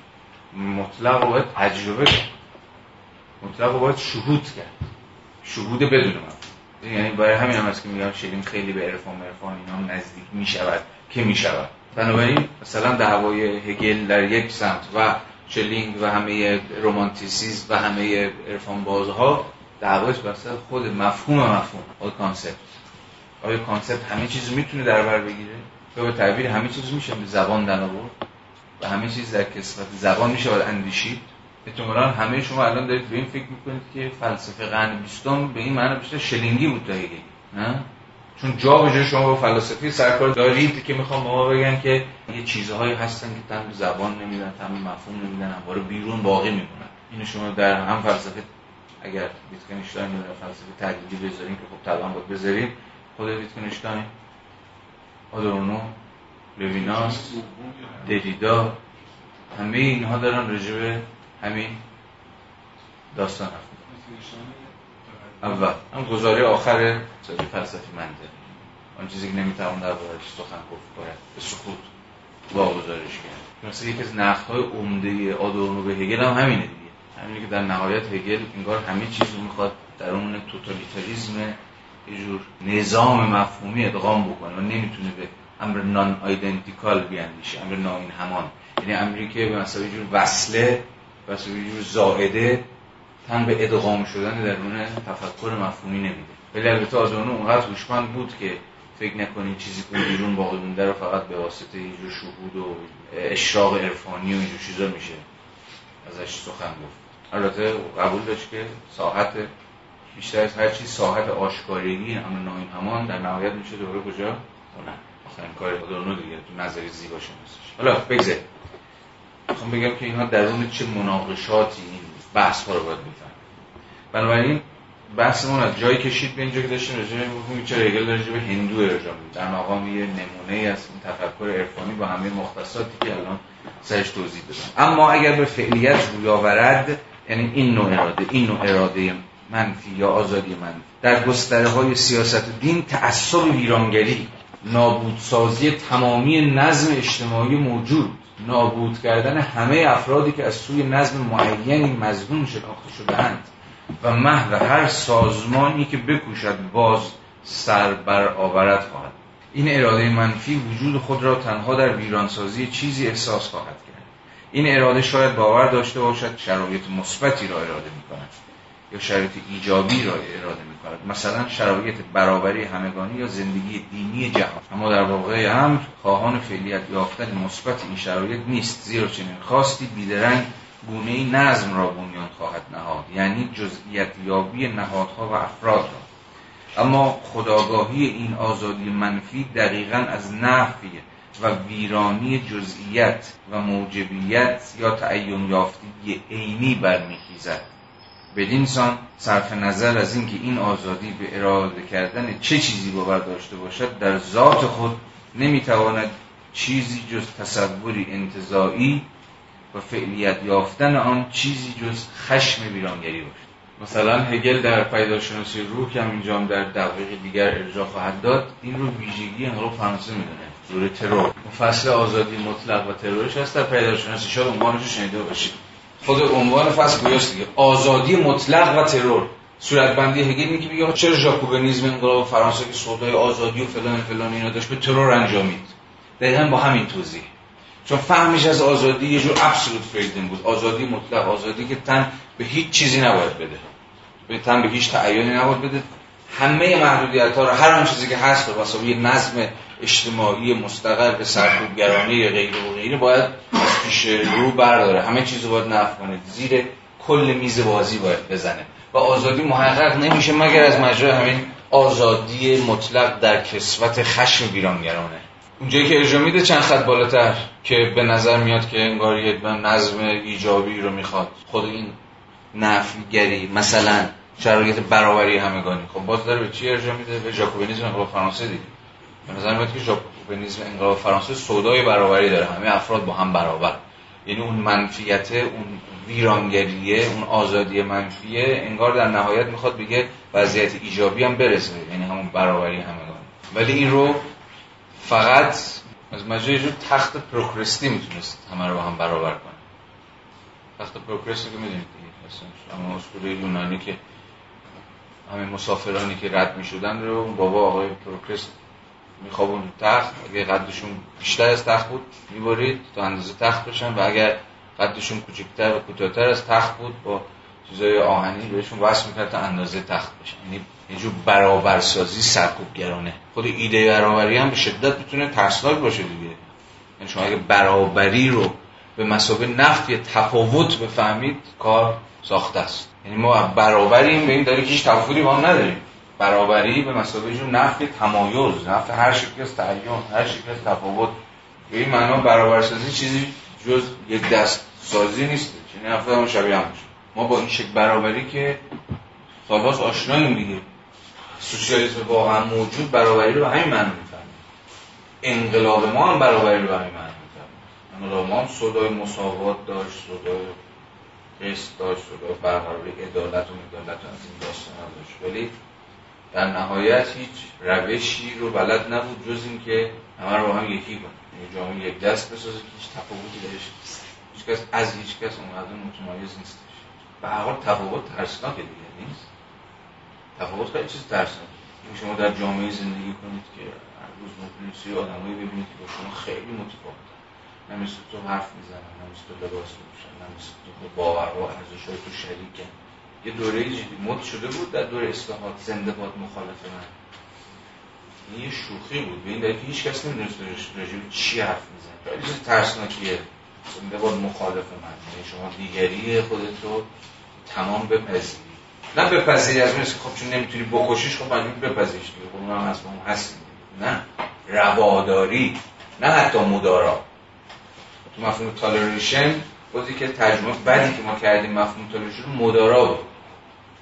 مطلق رو باید تجربه کرد. مطلق رو باید شهود کرد. شهود بدون مفهوم یعنی برای همین هم هست که میگم شلینگ خیلی به عرفان عرفان اینا نزدیک می‌شود. که می‌شود. بنابراین مثلا دعوای هگل در یک سمت و شلینگ و همه رومانتیسیست و همه عرفان بازها دعواش بر سر خود مفهوم مفهوم. آیا concept. آیا concept همه چیز می‌تونه در بر بگیره. به تعبیر همه چیز میشه. به زبان در و همه چیز در کسفت زبان میشه باید اندیشید. احتمالا همه شما الان دارید به این فکر می‌کنید که فلسفه قرن بیستم به این معنی بیشتر شلینگی بود تا نه؟ چون جا به شما با فلسفه سرکار دارید که می‌خوام ما بگن که یه چیزهایی هستن که تن زبان نمیدن تن مفهوم نمیدن همواره بیرون باقی میمونن. اینو شما در هم فلسفه اگر ویتکنشتاین در فلسفه تحلیلی بذاریم که خب طبعا باید بذاریم خود ویتکنشتاین آدورنو. لویناس دریدا همه اینها دارن رجبه همین داستان هست اول هم گزاره آخر سازی فلسفی منده آن چیزی که نمی‌توان در باید سخن گفت باید به سکوت واگذارش کرد. مثل یکی از نقدهای عمده آدورنو به هگل هم همینه دیگه. همینه که در نهایت هگل انگار همه چیز رو می‌خواد در اون توتالیتاریزم یه جور نظام مفهومی ادغام بکنه و نمی‌تونه به امر نان آیدنتیکال بیاندیشه امر ناین همان یعنی امری که به مثلا جور وصله و جور زائده تن به ادغام شدن درون تفکر مفهومی نمیده. ولی البته آدورنو اونقدر هوشمند بود که فکر نکنید چیزی که بیرون باقی مونده رو فقط به واسطه یه جور شهود و اشراق عرفانی و اینجور چیزا میشه ازش سخن گفت. البته قبول داشت که ساحت بیشتر از هر چیز ساحت آشکارگی اما ناین همان در نهایت میشه دوره کجا؟ نه آخرین کار آدورنو دیگه تو نظری زیبا شناسش. حالا بگذار. می‌خوام بگم که اینها درون چه مناقشاتی این بحث رو باید میفهم بنابراین بحثمون از جایی کشید به اینجا که داشتیم راجع به چرا هگل به هندو ارجاع میده در مقام یه نمونه از این تفکر عرفانی با همه مختصاتی که الان سرش توضیح بدم اما اگر به فعلیت روی آورد یعنی این نوع اراده این نوع اراده منفی یا آزادی منفی. در گستره های سیاست دین تعصب ویرانگری نابودسازی تمامی نظم اجتماعی موجود. نابود کردن همه افرادی که از سوی نظم معینی مزنون شناخته شدهاند و محو هر سازمانی که بکوشد باز سر بر آورد خواهد. این اراده منفی وجود خود را تنها در ویرانسازی چیزی احساس خواهد کرد. این اراده شاید باور داشته باشد شرایط مثبتی را اراده می کند یا شرایط ایجابی را اراده می کند مثلا شرایط برابری همگانی یا زندگی دینی جهان. اما در واقع امر خواهان فعلیت یافتن مثبت این شرایط نیست. زیرا چنین خواستی بیدرنگ گونه نظم را بنیان خواهد نهاد. یعنی جزئیت یابی نهادها و افراد را. اما خداگاهی این آزادی منفی دقیقا از نفی و ویرانی جزئیت و موجبیت یا تعین یافتگی عینی برمیخیزد. بدین سان صرف نظر از اینکه این آزادی به اراده کردن چه چیزی باور داشته باشد در ذات خود نمی‌تواند چیزی جز تصوری انتظایی و فعلیت یافتن آن چیزی جز خشم ویرانگری باشد. مثلا هگل در پیداشناسی روح که اینجا در دقیق دیگر ارجاع خواهد داد این رو ویژگی انقلاب فرانسه می‌دونه. دوره ترور. فصل آزادی مطلق و ترورش هست در پیداشناسی شاید عنوانش شنیده باشید. خود عنوان فصل گویاست دیگه. آزادی مطلق و ترور. صورتبندی هگل اینه که میگه چرا ژاکوبنیسم انقلاب فرانسه که سودای آزادی و فلان فلان اینا داشت به ترور انجامید؟ دقیقا با همین توضیح. چون فهمش از آزادی یه جور ابسولوت فریدم بود. آزادی مطلق آزادی که تن به هیچ چیزی نباید بده. به تن به هیچ تعیینی نباید بده. همه محدودیت ها رو هر آن چیزی که هست رو واسه یه نظم اجتماعی مستقل به سرکوبگرانه غیر و غیره باید پیش رو برداره. همه چیز باید نفع کنه. زیر کل میز بازی باید بزنه. و آزادی محقق نمیشه مگر از مجرای همین آزادی مطلق در کسوت خشم ویرانگرانه. اونجایی که اجرا میده چند خط بالاتر که به نظر میاد که انگار یک نظم ایجابی رو می‌خواد. خود این نفیگری مثلا شرایط برابری همگانی. خب باز داره به چی ارجاع میده؟ به ژاکوبینیسم انقلاب فرانسه دیگه. به نظر میاد که ژاکوبینیسم انقلاب فرانسه سودای برابری داره. همه افراد با هم برابر. یعنی اون منفیت اون ویرانگریه اون آزادی منفیه انگار در نهایت می‌خواد بگه وضعیت ایجابی هم برسه. یعنی همون برابری همگانی ولی این رو فقط از مجرای جور تخت پروکرستی می‌تونست همه رو با هم برابر کنه. تخت پروکرستی که می‌دونید دیگه. اما اسطوره یونانی که همه مسافرانی که رد می‌شدن رو بابا آقای پروکرست میخوابون تخت اگه قدشون بیشتر از تخت بود می‌برید تا اندازه تخت بشن و اگر قدشون کوچکتر و کوتاهتر از تخت بود با چیزای آهنی بهشون وصل می‌کرد تا اندازه تخت بشن یعنی یه جور برابرسازی سرکوبگرانه. خود ایده برابری هم به شدت می‌تونه ترسناک باشه دیگه. یعنی شما اگه برابری رو به مسابقه نفی تفاوت بفهمید کار ساخته است. یعنی ما برابریم به این داره که هیچ تفاوتی با هم نداریم. برابری به مسابقه جور نفی تمایز نفی هر شکل از تعین هر شکل از تفاوت. به این معنا برابرسازی چیزی جز یک دست سازی نیست. چنین افراد هم شبیه هم ما با این شکل برابری که سالهاست آشناییم دیگه. سوسیالیسم واقعا موجود برابری رو به همین معنی می‌فهمیم انقلاب ما هم برابری رو به همین معنی می‌فهمیم انقلاب ما هم صدای مساوات داشت صدای قسط داشت صدای برقراری عدالت و مدالت از این داستان داشت. ولی در نهایت هیچ روشی رو بلد نبود جز اینکه همه رو با هم یکی کنه یعنی جامعه یک دست بسازه که هیچ تفاوتی درش نیست. هیچ کس از هیچ کس اونقدر متمایز نیستش. به هر حال تفاوت ترسناک دیگه نیست؟ تفاوت خیلی چیز ترسناک شما در جامعه زندگی کنید که هر روز ممکنه سری آدمایی ببینید که با شما خیلی متفاوتن. مثل تو حرف می‌زنن مثل تو لباس میپوشن مثل تو باور و تو شریکن. یه دوره جدی مد شده بود در دوره اصلاحات زنده باد مخالف من. این یه شوخی بود. به این دلیل که هیچ کس نمی‌دونست راجع چی حرف می‌زنه خیلی چیز ترسناکیه. زنده باد مخالف من. یعنی شما دیگری خودت رو تمام بپذیری. نه بپذیری از مثل خب چون نمی‌تونی بکشیش خب مجبور بپذیریش دیگه. خب اونم از اون هستیم نه. رواداری نه حتی مدارا. تو مفهوم تالریشن بودی که ترجمه بعدی که ما کردیم مفهوم تالریشن مدارا بود.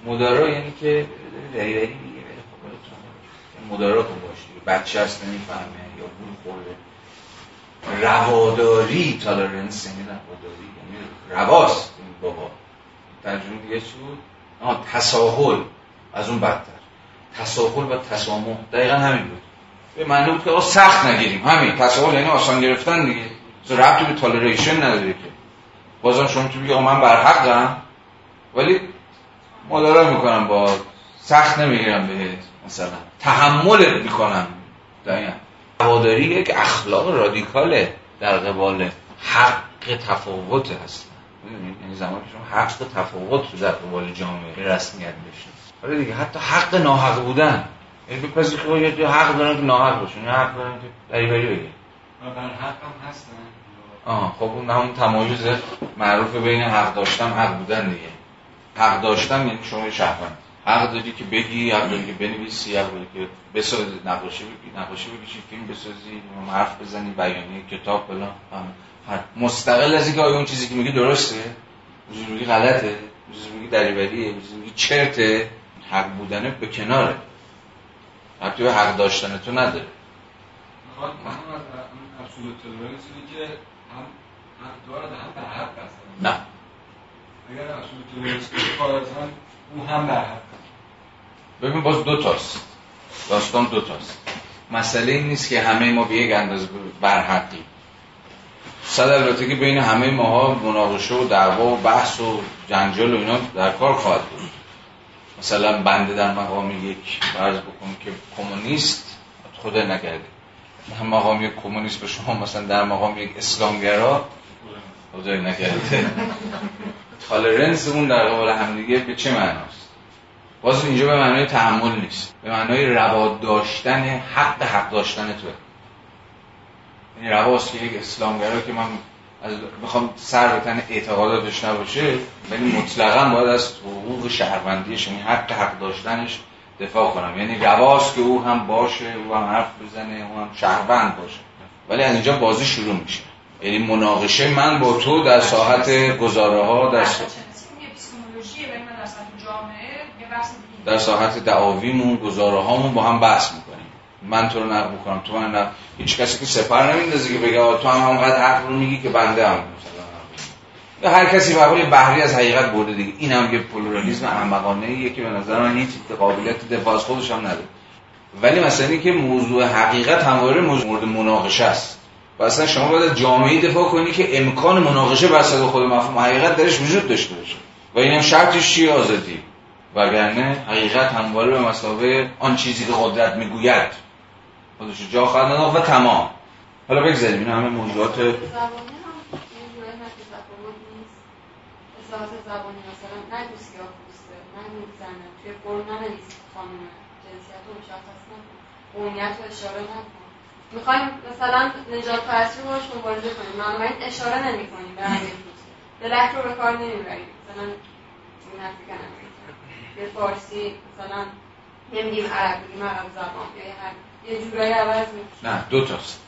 مدارا یعنی که دری میگه خب مدارا کن باش دیگه بچه هست نمی‌فهمه یا گول خورده. رواداری تالرنس یعنی رواداری یعنی رواست. این بابا. ترجمه دیگه چی بود؟ آه تساهل. از اون بدتر. تساهل و تسامح. دقیقا همین بود. به معنی بود که سخت نگیریم. همین. تساهل یعنی آسان گرفتن دیگه. ربطی به تالریشن نداره که. بازم شما تو بگی من برحقم ولی مدارا می‌کنم با سخت نمی‌گیرم بهت مثلا. تحملت می‌کنم دقیقا. هواداری یک اخلاق رادیکاله در قبال حق تفاوت هست. یعنی زمانی که شما حق تفاوت رو در قبال جامعه رسمیت داشتید آره دیگه حتی حق ناحق بودن. یعنی بپذیر که حق دارن که ناحق باشن یا حق دارن که دری بری بگه بر حق هم هستن. آه خب اون همون تمایز معروف بین حق داشتن حق بودن دیگه. حق داشتن یعنی شما شهروند. حق داری که بگی حق داری که بنویسی حق داری که بسازی. نقاشی بگی نقاشی بگی فیلم بسازی حرف بزنی بیانیه کتاب فلان مستقل از اینکه آیا اون چیزی که میگی درسته؟ چیزی میگی غلطه. چیزی میگی دریوریه. چیزی میگی چرته. حق بودنه به کناره. حتی به حق داشتن تو نداره. می‌خواد هم از که هم حق دارد هم به حق هستن نه. هم او هم ببین باز دو تاست. داستان دو تاست. مسئله این نیست که همه ما به یک اندازه برحقیم. صد البته که بین همه ماها مناقشه و دعوا و بحث و جنجال و اینا در کار خواهد بود. مثلا بنده در مقام یک فرض بکن که کمونیست خدا نکرده در مقام یک کمونیست به شما مثلا در مقام یک اسلامگرا خدا نکرده تالرنس اون در قبال همدیگه به چه معناست؟ باز اینجا به معنای تحمل نیست. به معنای رواد داشتن حق حق داشتن توه. یعنی رواست که یک اسلامگرا که من از بخوام سر به تن اعتقاداتش نباشه ولی مطلقا باید از حقوق شهروندیش یعنی حق حق داشتنش دفاع کنم. یعنی رواست که او هم باشه او هم حرف بزنه او هم شهروند باشه. ولی از اینجا بازی شروع میشه. یعنی مناقشه من با تو در ساحت گزاره ها در در ساحت دعاویمون گزاره هامون با هم بحث می‌کنیم. من تو رو نقل می‌کنم تو من هیچ کسی که سپر نمیندازه که بگه تو هم همونقدر حق رو میگی که بنده هم. یا هر کسی به حال بحری از حقیقت برده دیگه. این هم یه پلورالیسم احمقانه ایه که به نظر من هیچ قابلیت دفاع از خودش هم نداره. ولی مثلا اینکه که موضوع حقیقت همواره مورد مناقشه است. و اصلا شما باید جامعه دفاع کنی که امکان مناقشه بر خود مفهوم حقیقت درش وجود داشته باشه. و این هم شرطش چیه آزادی؟ وگرنه حقیقت همواره به مسابقه آن چیزی که قدرت می‌گوید. خودش جا خواهد و تمام. حالا بگذاریم این همه موضوعات زبانی زبانی مثلا نگو سیاه پوسته نگو زنه توی قرآن ننویس خانم جنسیت رو مشخص نکن قومیت رو اشاره نکن می‌خوایم مثلا نجات پرستی رو مبارزه کنیم. من اشاره نمی کنیم به پوست درخت رو به کار نمی‌بریم. مثلا این که به فارسی مثلا نمیگیم عرب بگیم عرب زبان. یا هر یه جورایی عوض نه دو تاست.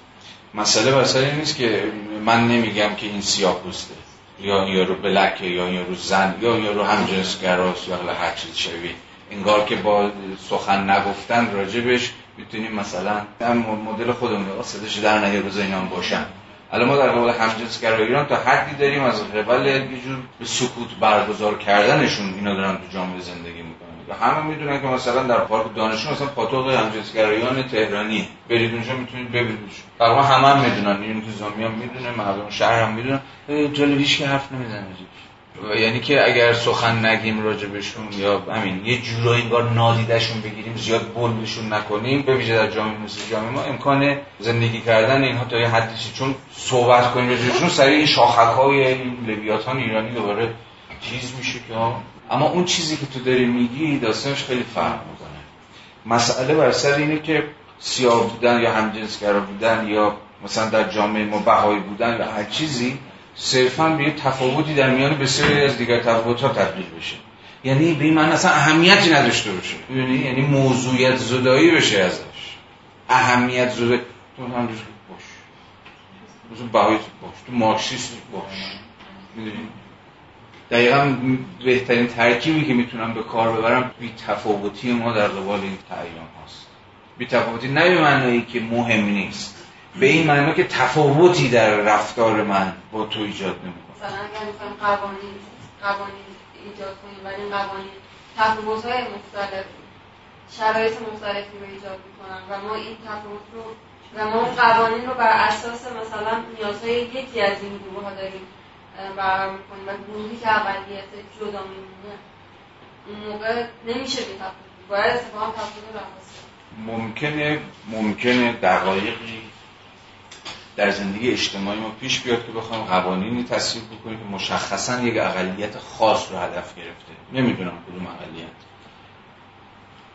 مسئله مسئله نیست که من نمیگم که این سیاه پوسته. یا یارو بلکه یا یارو زن یا یارو همجنسگراست یا هر چیز شبیه. انگار که با سخن نگفتن راجبش می‌تونیم مثلا هم مدل خودمون صداش در نیار روز اینا باشن. الان ما در قبال همجنسگرایی ایران تا حدی داریم از قبل یه جور به سکوت برگزار کردنشون اینا دارن تو جامعه زندگی می‌کنن. و همه می‌دونن که مثلا در پارک دانشجو مثلا پاتوق همجنسگرایان تهرانی. برید اونجا می‌تونید ببینید در همه هم می‌دونن این انتظامی هم می‌دونه مردم شهر هم می‌دونن. هیچ که حرف نمی‌زنه. یعنی که اگر سخن نگیم راجبشون یا همین یه جورایی انگار نادیدشون بگیریم زیاد بلدشون نکنیم به ویژه در جامعه مثل جامعه ما امکان زندگی کردن اینها تا یه حدی چون صحبت کنیم راجبشون سریع این شاخک های این لویاتان ایرانی دوباره چیز میشه که اما اون چیزی که تو داری میگی داستانش خیلی فرق می‌کنه. مسئله بر سر اینه که سیاه بودن یا همجنسگرا بودن یا مثلا در جامعه ما بهایی بودن یا هر چیزی صرفا به یه تفاوتی در میان بسیاری از دیگر تفاوت ها تبدیل بشه. یعنی به این من اصلا اهمیتی نداشته باشه. یعنی یعنی موضوعیت زدایی بشه ازش. اهمیت زدایی تو هم باش. تو بهایی باش. تو مارکسیست باش. می‌دونی؟ دقیقا بهترین ترکیبی که می‌تونم به کار ببرم بی تفاوتی ما در قبال این تعیین هاست. بی تفاوتی نه به معنایی که مهم نیست. به این معنا که تفاوتی در رفتار من با تو ایجاد نمی‌کنه. مثلا اگر قوانین قوانین ایجاد کنیم ولی قوانین تفاوت های مختلف شرایط مختلفی رو ایجاد می‌کنن و ما این تفاوت رو و ما اون قوانین رو بر اساس مثلا نیازهای یکی از این گروه ها داریم برقرار می‌کنیم و گروهی که اقلیت جدا میمونه اون موقع نمیشه بی تفاوت باید اتفاقا تفاوت ممکنه ممکنه دقایقی در زندگی اجتماعی ما پیش بیاد که بخوایم قوانینی تصویب بکنیم که مشخصا یک اقلیت خاص رو هدف گرفته. نمی‌دونم کدوم اقلیت.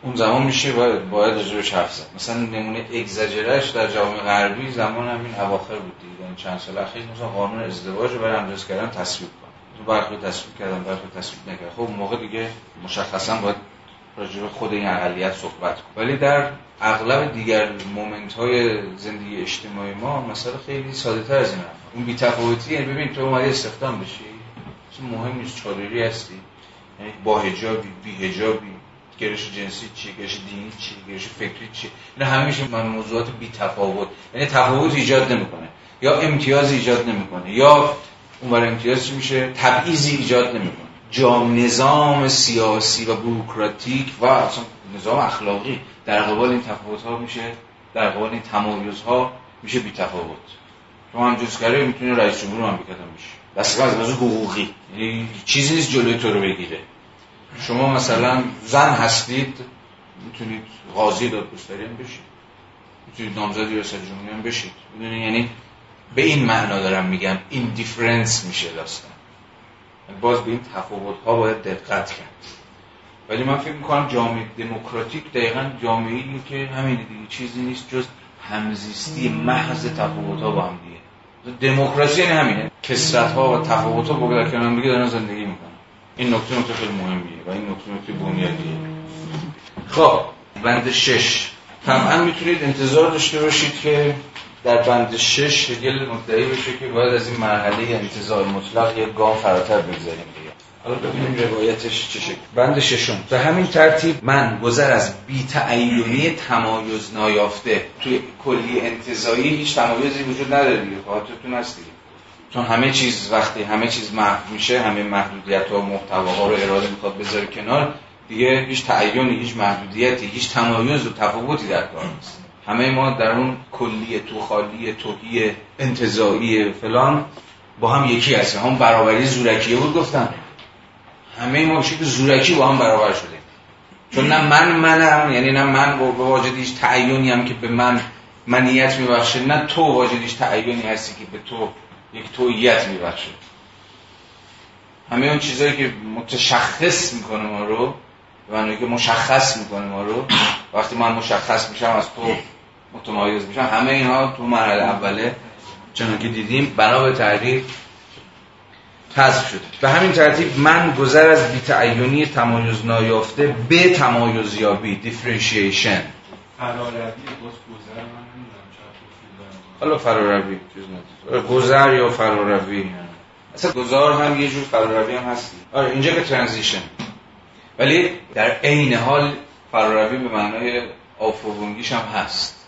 اون زمان میشه باید باید راجبش حرف زد. مثلا نمونه اگزاجرش در جامعه غربی زمان همین اواخر بود دیگه. یعنی چند سال اخیر مثلا قانون ازدواج رو برای کردن تصویب تو برخی تصویب کردن برخی تصویب نکردن. خب موقع دیگه مشخصا باید راجب خود این اقلیت صحبت کنیم. ولی در اغلب دیگر مومنت های زندگی اجتماعی ما مسئله خیلی ساده تر از این حرف اون بی‌تفاوتی یعنی ببین تو اومدی استخدام بشی مهم نیست چادری هستی یعنی با حجابی بی حجابی گرش جنسی چیه گرش دینی چیه گرش فکری چیه؟ اینا همه میشه من موضوعات بی تفاوت یعنی تفاوت ایجاد نمی‌کنه. یا امتیاز ایجاد نمی‌کنه یا اون امتیاز چی میشه؟ تبعیضی ایجاد نمی‌کنه. جام نظام سیاسی و بوروکراتیک و اصلا نظام اخلاقی. در قبال این تفاوت ها میشه در قبال این تمایز ها میشه بی تفاوت. شما هم جزگره می‌تونی رئیس جمهور مملکت هم بشی بس از لحاظ حقوقی. یعنی چیزی نیست جلوی تو رو بگیره. شما مثلا زن هستید می‌تونید قاضی دادگستری هم بشید. می‌تونید نامزد ریاست جمهوری هم بشید. یعنی به این معنا دارم میگم این دیفرنس میشه داستان. باز به این تفاوت ها باید دقت کرد. ولی من فکر می‌کنم جامعه دموکراتیک دقیقا جامعه ای که همین دیگه چیزی نیست جز همزیستی محض تفاوت ها با هم دیگه. دموکراسی یعنی همینه. کسرت ها و تفاوت ها با در کنار دیگه دارن زندگی می‌کنن. این نکته نکته خیلی مهمیه و این نکته نکته بنیادیه. خب بند شش. طبعا می‌تونید انتظار داشته باشید که در بند شش هگل مدعی بشه که باید از این مرحله انتظار مطلق یک گام فراتر بگذاریم حالا ببینیم روایتش چه شکل بند ششم. به همین ترتیب من گذر از بی‌تعینی تمایز نایافته توی کلی انتظایی هیچ تمایزی وجود نداره دیگه. خاطرتون هست دیگه. چون همه چیز وقتی همه چیز محو میشه همه محدودیت و محتواها رو اراده می‌خواد بذاره کنار دیگه هیچ تعینی هیچ محدودیتی هیچ تمایز و تفاوتی در کار نیست. همه ما در اون کلی تو خالی توهی انتظایی فلان با هم یکی هستیم. هم برابری زورکیه بود گفتم همه ما که زورکی با هم برابر شدیم. چون نه من منم یعنی نه من به واجدیش تعینی هم که به من منیت میبخشه نه تو واجدیش تعینی هستی که به تو یک توییت میبخشه. همه اون چیزهایی که متشخص می‌کنه ما رو و که مشخص می‌کنه ما رو وقتی من مشخص میشم از تو متمایز میشم همه اینها تو مرحله اوله چون که دیدیم بنا به تعریف حذف شده. به همین ترتیب من گذر از بیتعینی تمایز نایافته به تمایز یابی دیفرنشیشن حالا فراروی گذر یا فراروی اصلا گذار هم یه جور فراروی هم هستی. آره اینجا به ترانزیشن ولی در عین حال فراروی به معنای آفرونگیش هم هست.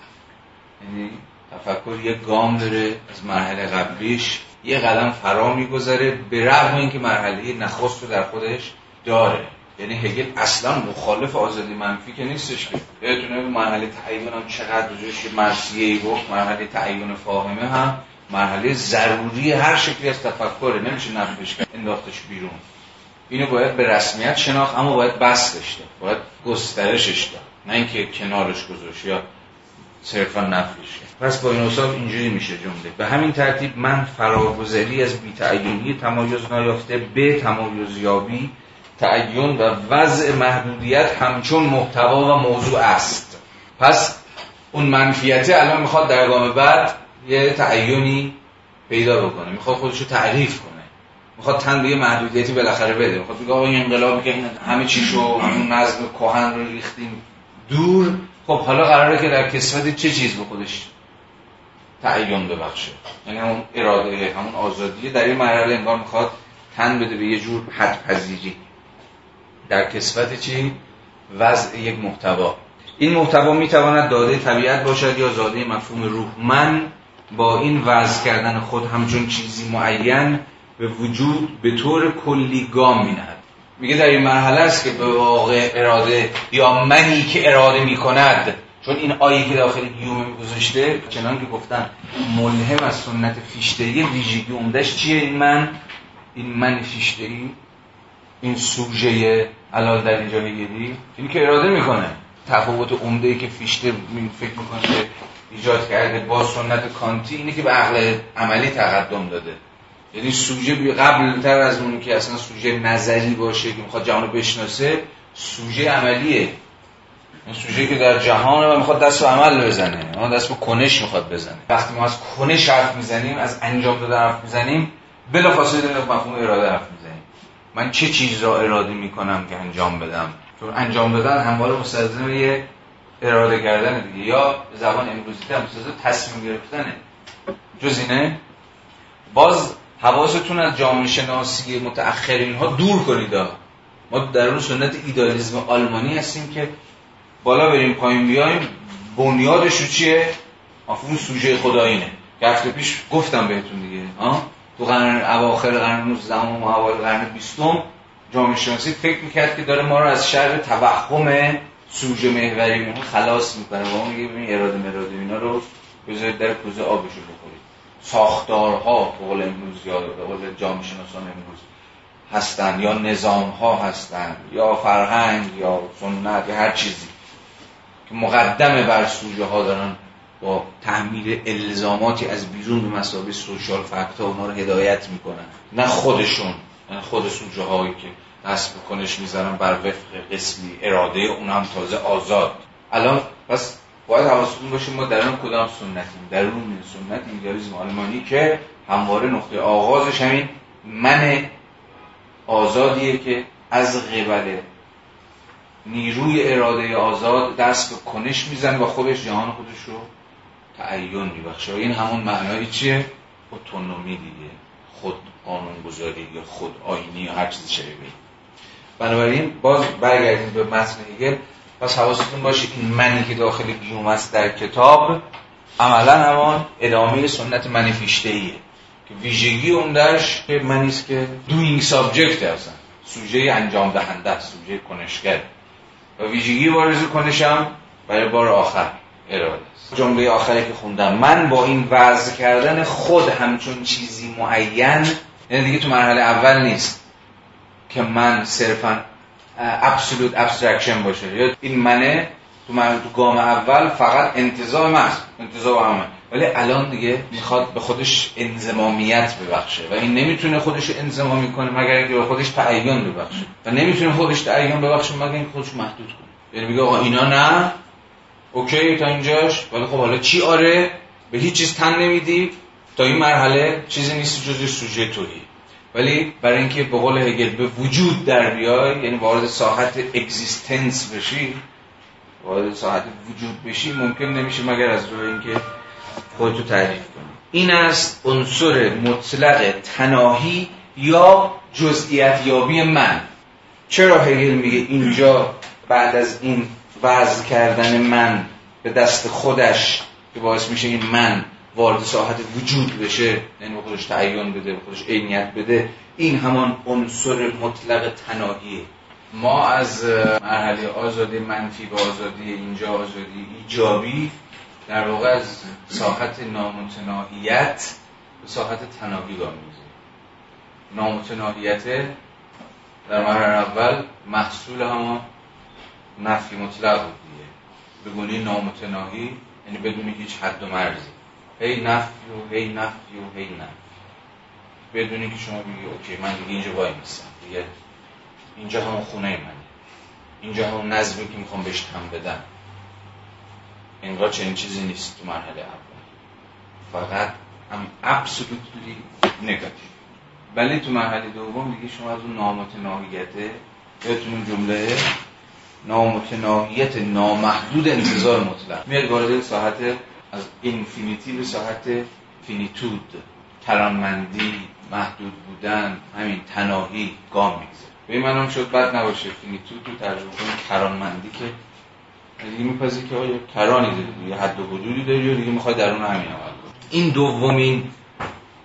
یعنی تفکر یه گام داره از مرحله قبلیش یه قدم فرا میگذره به رغم اینکه مرحله نخست رو در خودش داره. یعنی هگل اصلا مخالف آزادی منفی که نیستش که. یادتونه مرحله تعیین هم چقدر روش مرسیه ای گفت مرحله تعیین فاهمه هم مرحله ضروری هر شکلی از تفکره نمیشه نفش کرد انداختش بیرون. اینو باید به رسمیت شناخت اما باید بستش داد باید گسترشش داد. نه اینکه کنارش گذاشت یا صرفا نفیش پس با این اصاف اینجوری میشه جمله. به همین ترتیب من فراگذری از بیتعینی تمایز نایافته به تمایز یابی تعین و وضع محدودیت همچون محتوا و موضوع است. پس اون منفیته الان می‌خواد در گام بعد یه تعینی پیدا بکنه. می‌خواد خودشو تعریف کنه. می‌خواد تن به یه محدودیتی بالاخره بده. می‌خواد بگه آقا این انقلابی که همه چیشو همون نظم کهن رو ریختیم دور خب حالا قراره که در کسفت چه چیز به خودش تعین ببخشه؟ یعنی همون اراده همون آزادی در این مرحله انگار می‌خواد تن بده به یه جور حد پذیری در کسفت چی؟ وضع یک محتوا. این محتوا می‌تواند داده طبیعت باشد یا زاده مفهوم روح. من با این وضع کردن خود همچون چیزی معین به وجود به طور کلی گام مینهد. میگه در این مرحله است که به واقع اراده یا منی که اراده می‌کند چون این آیه که داخل گیوم گذاشته چنان که گفتن ملهم از سنت فیشتهی ویژگی عمدش چیه این من؟ این من فیشتهی این سوژه علال در اینجا بگیری این که اراده می‌کنه. تفاوت عمده ای که فیشته فکر می‌کنه ایجاد کرده با سنت کانتی اینه که به عقل عملی تقدم داده. یعنی سوژه قبل تر از اون که اصلا سوژه نظری باشه که می‌خواد جهان رو بشناسه سوژه عملیه. سوژه که در جهان و می‌خواد دست به عمل بزنه. ما دست به کنش می‌خواد بزنه. وقتی ما از کنش حرف می‌زنیم از انجام داده حرف می‌زنیم بلا فاصله داریم مفهوم اراده حرف می‌زنیم. من چه چیز را اراده می‌کنم که انجام بدم؟ چون انجام دادن همواره مستلزم یه اراده کردن دیگه. یا زبان امروزی هم تصمیم گرفتنه. جز اینه باز حواستون از جامعه شناسی متأخرین ها دور کنید. ما در اون سنت ایدالیسم آلمانی هستیم که بالا بریم پایین بیایم. بنیادش چیه؟ مفهوم سوژه خدایینه که هفته پیش گفتم بهتون دیگه. ها تو قرن اواخر قرن 19 و اوایل قرن 20 جامعه شناسی فکر می‌کرد که داره ما رو از شر توهم سوژه محوری خلاص می‌کنه. و ما میگه اراده مراده اینا رو بذارید در کوزه آبشو بخورید. ساختارها به قول امروز یا به قول جامعه شناسان امروز هستن یا نظام ها هستن یا فرهنگ یا سنت یا هر چیزی که مقدمه بر سوژه ها دارن با تحمیل الزاماتی از بیرون به مسابقه سوشال فکت ها اونا رو هدایت می‌کنن. نه خودشون نه خود سوژه هایی که دست بکنش می‌ذارن بر وفق قسمی اراده اونم تازه آزاد. الان پس باید حواستون باشه ما در اون کدام سنتیم؟ در اون سنت ایدالیسم آلمانی که همواره نقطه آغازش همین من آزادیه که از قبل نیروی اراده آزاد دست به کنش میزن و خودش جهان خودش رو تعین میبخشه. این همون معنای چیه؟ اتونومی دیگه. خود قانون گذاری یا خود آینی یا هر چیز شبیه. بنابراین باز برگردیم به متن هگل پس حواستون باشه این منی که داخل گیومه است در کتاب عملا همان ادامه سنت من فیشته ایه که ویژگی اون درش که منیست که doing subject هستن سوژه انجام دهنده است سوژه کنشگر. و ویژگی بارز کنش هم برای بار آخر اراده است. جمله آخری که خوندم. من با این وضع کردن خود همچون چیزی معین یعنی دیگه تو مرحله اول نیست که من صرفا absolute abstraction باشه. یا این منه تو من تو گام اول فقط انتزاع محض انتزاعم همه. ولی الان دیگه می‌خواد به خودش انضمامیت ببخشه و این نمی‌تونه خودش انضمامی کنه مگر اینکه به خودش تعین ببخشه. و نمی‌تونه خودش تعین ببخشه مگر اینکه خودش محدود کنه. یعنی میگه آقا اینا نه. اوکی تا اینجاش. ولی خب حالا چی؟ آره به هیچ چیز تن نمیدی. تا این مرحله چیزی نیست جز سوژه تویی. ولی برای اینکه به قول هگل به وجود در بیای یعنی وارد ساحت اگزیستنس بشی وارد ساحت وجود بشی ممکن نمیشه مگر از روی اینکه خودتو تعریف کنی. این است عنصر مطلق تناهی یا جزئیت یابی من. چرا هگل میگه اینجا بعد از این وضع کردن من به دست خودش که باعث میشه این من وارد ساحت وجود بشه یعنی به خودش تعیین بده به خودش عینیت بده این همان عنصر مطلق تناهیه. ما از مرحله آزادی منفی به آزادی اینجا آزادی ایجابی در واقع از ساحت نامتناهیت به ساحت تناهی گام می‌زنیم نامتناهیت در مرحله اول محصول همان نفی مطلق بود دیگه. بگونی نامتناهی یعنی بدون هیچ حد و مرزی. هی نفی و هی نفی و هی نفی. بدونی که شما بگی اوکی من دیگه اینجا وای میستم. دیگه اینجا همون خونه منه. اینجا همون نظمی که می‌خوام بهش تم بدم. انگار چنین چیزی نیست تو مرحله اول. فقط هم ابسولوتلی نگاتیو ولی تو مرحله دوم دیگه شما از اون نامتناهیته یادتون اون جمله نامتناهیت نامحدود انتزاع مطلق. میاد وارد ساحت از infinity به ساحت finitude کرانمندی محدود بودن همین تناهی گام می‌گذاره. به این منم شد بد نباشه finitude رو ترجمه کنیم کرانمندی که دیگه می‌پذیری که آیا کرانی داری یه حد و حدودی داری و دیگه می‌خوای در اون همین عمل این دومین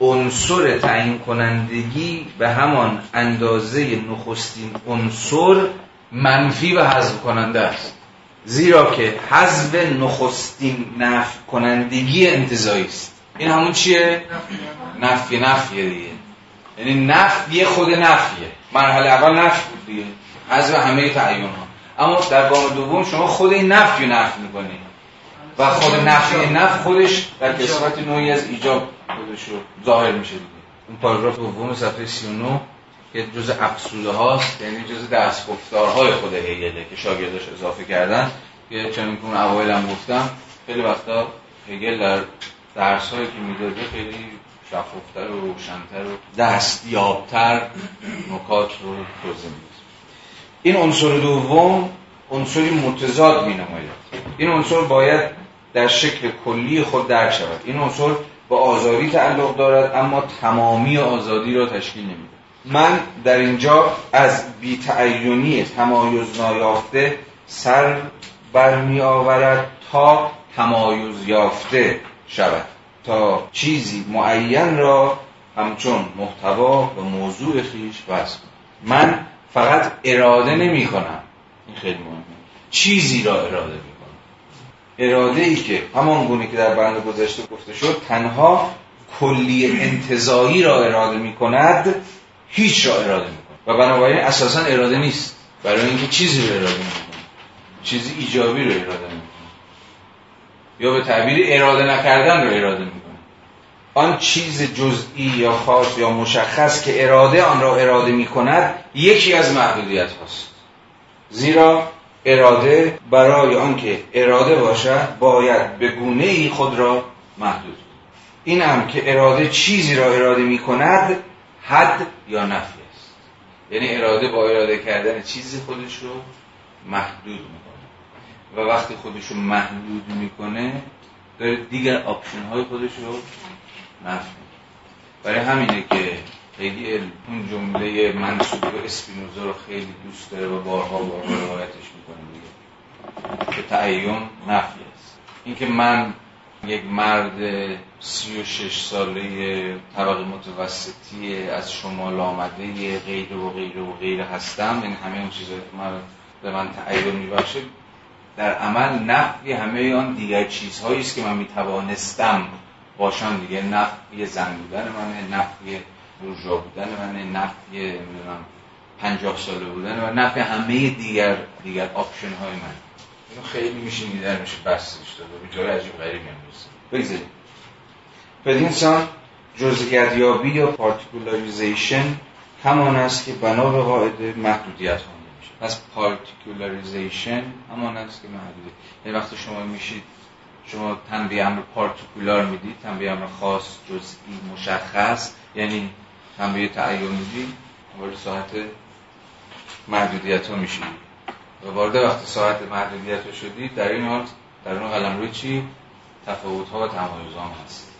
عنصر تعیین کنندگی به همان اندازه نخستین عنصر منفی و حذف کننده است. زیرا که حذف نخستین نفی کنندگی انتظایی است. این همون چیه؟ نفی نفیه دیگه. یعنی نفی خود نفیه. مرحله اول نفی بود دیگه. حذف همه تعیین ها اما در گام دوم شما خود این نفی نفی می‌کنی. و خود نفی نفی خودش در قسمت نوعی از ایجاب خودش رو ظاهر میشه دیگه. اون پاراگراف دوم صفحه 39 که جز افسوده هاست یعنی جز دست گفتارهای خود هگله که شاگرداش اضافه کردن. که چون که اون اوایل هم گفتم خیلی وقتا هگل در درس هایی که می‌داده خیلی شفافتر و روشنتر و دستیابتر نکات رو توضیح میده. این عنصر دوم عنصری متضاد می این عنصر باید در شکل کلی خود درک شود. این عنصر با آزادی تعلق دارد اما تمامی آزادی را تشکیل نمیده من در اینجا از بیتعینی تمایز نایافته سر برمی آورد تا تمایز یافته شود. تا چیزی معین را همچون محتوا و موضوع خیش وضع من فقط اراده نمی کنم این خیلی مهمه. چیزی را اراده می کنم اراده ای که همان گونه که در بند گذشته گفته شد تنها کلی انتظایی را اراده می کند هیچ را اراده می کند و بنابراین اساسا اراده نیست. برای اینکه چیزی را اراده می کند چیزی ایجابی را اراده می کند یا به تعبیر اراده نکردن را اراده می کند آن چیز جزئی یا خاص یا مشخص که اراده آن را اراده می کند یکی از محدودیت هاست. زیرا اراده برای آنکه اراده باشد باید به گونه ای خود را محدود این هم که اراده چیزی را اراده می کند حد یا نفی است. یعنی اراده با اراده کردن چیزی خودش رو محدود می‌کنه. و وقتی خودش رو محدود می‌کنه داره دیگر option های خودش رو نفی برای همینه که خیلی اون جمله منسوب به اسپینوزا رو خیلی دوست داره و بارها بارها روایتش می‌کنه دیگه. که تعین نفی است. اینکه من یک مرد سی و شش ساله طبقه متوسطی از شمال آمده غیر و غیر و غیر هستم. این همه اون چیزایی که من به من تعین میبخشه. در عمل نفی همه آن دیگر چیزهایی است که من می‌توانستم باشم دیگه. نفی زن بودن منه نفی بورژوا بودن منه نفی پنجاه ساله بودن و نفی همه دیگر دیگر option های من اینو خیلی میشه در میشه بسطش داده به جای عجیب غریبی هم بگذاریم. بدین سان جزئیاتیابی یا particularization همان است که بنا قاعده محدودیت خوانده میشه. پس پارتیکولاریزیشن همان است که محدودیت یعنی وقتی شما میشید شما تنبیه امر پارتیکولار می‌دید تنبیه امر خاص جزئی مشخص یعنی تنبیه تعیین می‌دید وارد ساعت محدودیت ها میشید. و وارد وقتی ساعت محدودیت ها شدید در این حال در اون قلم روی چی؟ تفاوت ها و تمایز ها هست.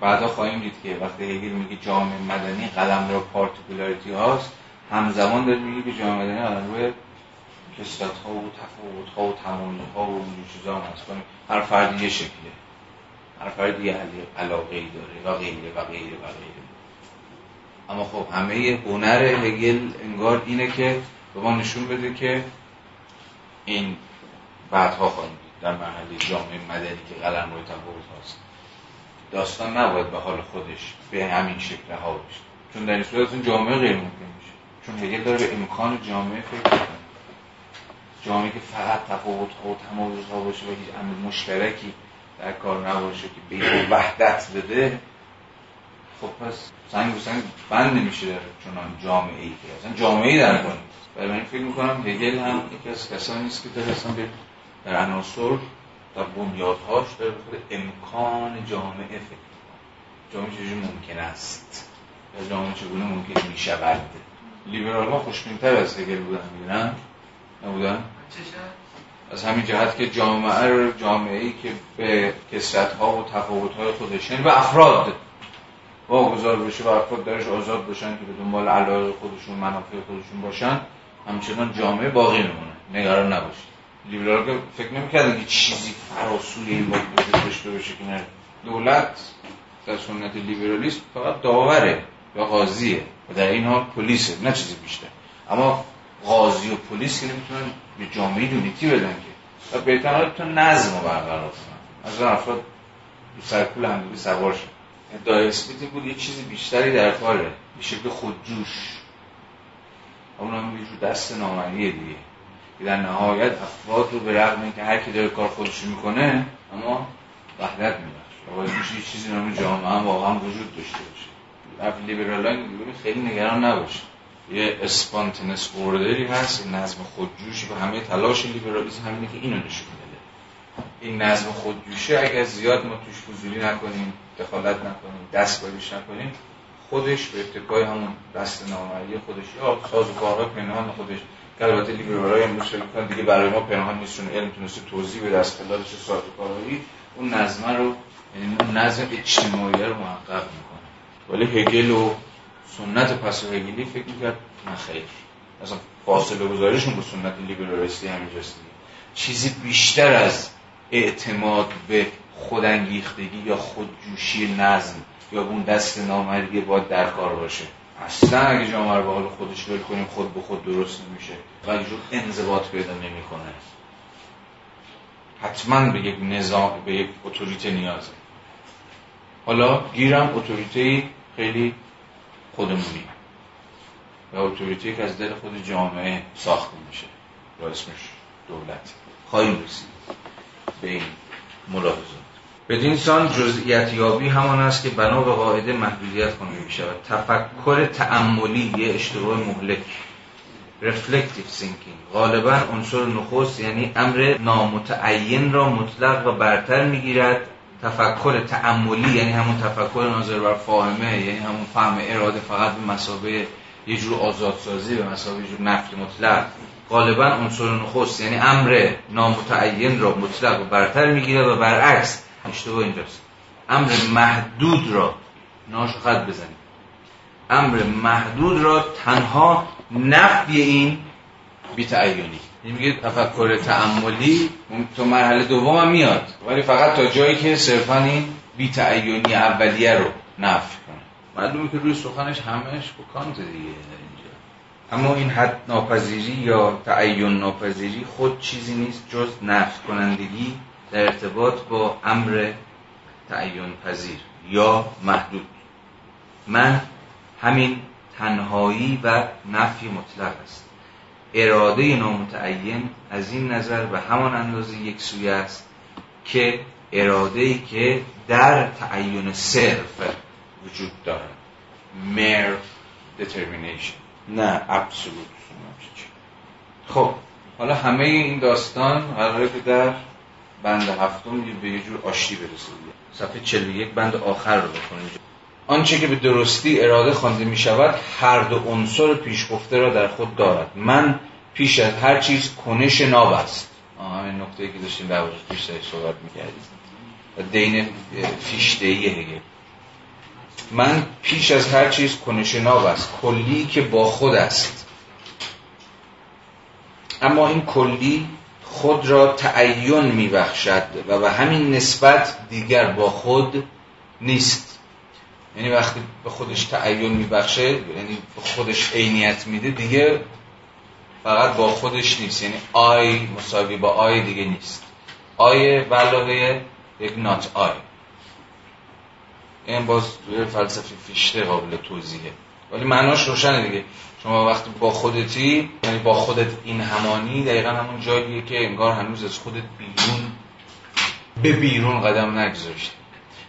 بعدا خواهیم دید که وقتی هگل میگه جامعه مدنی قلم رو پارتیکولاریتی هاست همزمان داره میگه که جامعه مدنی قلم روی کسلت ها و تفاوت ها و تمایز ها و این چیزا هم هست. هر فردی یه شکله. هر فردی یه علاقه ای داره. و غیره و غیره و غیره. اما خب همه هنر هگل انگار اینه که به ما نشون بده که این بعدها خواهیم در مرحله جامعه مدنی که قلم روی تفاوت هاست داستان نباید به حال خودش به همین شکل رها بشه چون در این صورت اون جامعه غیر ممکن میشه. چون هگل داره به امکان جامعه فکر کنه جامعه که فقط تفاوت ها و تمایز ها باشه و هیچ عمل مشترکی در کار نباشه که به وحدت بده خب پس سنگ و سنگ بند نمیشه در چنان جامعه ای که اصلا جامعه ای در کنید برای من فکر می‌کنم هگل هم یکی از کسانی است که در اصلا در عناصر در بنیادهاش در خود امکان جامعه فکر جامعه چجوری ممکن است؟ یا جامعه چگونه ممکن می شود لیبرال ها خوشبینتر از هگل بودن می‌دونن نبودن؟ از همین جهت که جامعه جامعه ای که به کسرت ها و تفاوت های خودش به افراد واگذار بشه و افراد درش آزاد باشن که به دنبال علایق خودشون منافع خودشون باشن همچنان جامعه باقی میمونه. نگران نباشید. لیبرال که فکر نمی‌کردن که چیزی فراسوی این باید داشته باشه که نه دولت در سنت لیبرالیسم فقط داوره یا قاضیه و در این حال پلیسه نه چیزی بیشتر. اما قاضی و پلیس که نمی‌تونن به جامعه دونیتی بدن که. و بهتر تو نظم رو برقرار کنن. از اون افراد سرکول همدیگه سوار شد. ادعای اسمیت بود یه چیزی بیشتری در کاره. به شکل خودجوش. اون هم دست نامریه دیگه. که در نهایت افراد رو به رغم اینکه هر کی داره کار خودش می‌کنه اما وحدت میبخشه. باید میشه یه چیزی نام جامعه هم واقعا وجود داشته باشه. رفت لیبرال خیلی نگران نباشه. یه اسپانتنس اوردری هست یه نظم خودجوشی و همه تلاش لیبرالیسم همینه که اینو نشون بده. این نظم خودجوشی اگر زیاد ما توش فضولی نکنیم دخالت نکنیم دست بایش نکنیم خودش به اتکای همون دست نامردی خودش یا ساز و کارهای پنهان خودش. که البته لیبرالای امروز فکر دیگه برای ما پنهان نیست چون علم تونسته توضیح بده از ساز و کارهایی اون نظم رو یعنی اون نظم اجتماعی رو محقق می‌کنه. ولی هگل و سنت پس هگلی فکر می‌کرد نه خیلی اصلا فاصله گذاریشون با سنت لیبرالیستی همینجاست چیزی بیشتر از اعتماد به خودانگیختگی یا خودجوشی نظم یا اون دست نامردی باید در کار باشه. اصلا اگه جامعه رو به حال خودش ول کنیم خود به خود درست نمیشه. و یه انضباط پیدا نمی‌کنه. حتما به یک نظام به یک اتوریته نیازه حالا گیرم اتوریته خیلی خودمونی. و اتوریتی که از دل خود جامعه ساخته میشه. و اسمش دولت. خواهیم رسید به این ملاحظات بدین سان جزئیت یابی همان است که بنا به قاعده محدودیت کنه می شود تفکر تعملی یه اشتباه مهلک. Reflective thinking. غالبا عنصر نخست یعنی امر نامتعین را مطلق و برتر می‌گیرد. تفکر تعملی یعنی همون تفکر ناظر بر فاهمه یعنی همون فهم اراده فقط به مسابه یه جور آزادسازی به مسابه یه جور نفی مطلق. غالبا عنصر نخست یعنی امر نامتعین را مطلق و برتر می‌گیره و برعکس اشتباه اینجاست امر محدود را ناشو خط بزنید. امر محدود را تنها نفی این بیتعینی این میگه تفکر تعملی تو مرحله دوم هم میاد. ولی فقط تا جایی که صرفا این بیتعینی اولیه رو نفی کنه. معلومه که روی سخنش همش با کانت دیگه اینجا. اما این حد ناپذیری یا تعین ناپذیری خود چیزی نیست جز نفی کنندگی در ارتباط با امر تعین پذیر یا محدود. من همین تنهایی و نفی مطلق است. اراده نامتعین از این نظر به همان اندازه یک سوی است که اراده ای که در تعین صرف وجود دارد. Mere determination. نه absolute. خب حالا همه این داستان قراره در بند هفتم به یه جور آشتی برسه صفحه 41 بند آخر رو بکنیم آنچه که به درستی اراده خوانده می شود هر دو عنصر پیش گفته را در خود دارد. من پیش از هر چیز کنش ناب است. همین نقطه که داشتیم در پیش صحبت می‌کردیم. دین فیشتهی هگل. من پیش از هر چیز کنش ناب است. کلی که با خود است. اما این کلی خود را تعین میبخشد و به همین نسبت دیگر با خود نیست. یعنی وقتی به خودش تعین میبخشه یعنی به خودش عینیت میده دیگه فقط با خودش نیست. یعنی I مساوی با I دیگه نیست. I علاوه یک not I. این باز فلسفه فیشته‌ای قابل توضیحه. ولی معناش روشنه دیگه. شما وقتی با خودتی یعنی با خودت این همانی دقیقا همون جاییه که انگار هنوز از خودت بیرون به بیرون قدم نگذاشتی.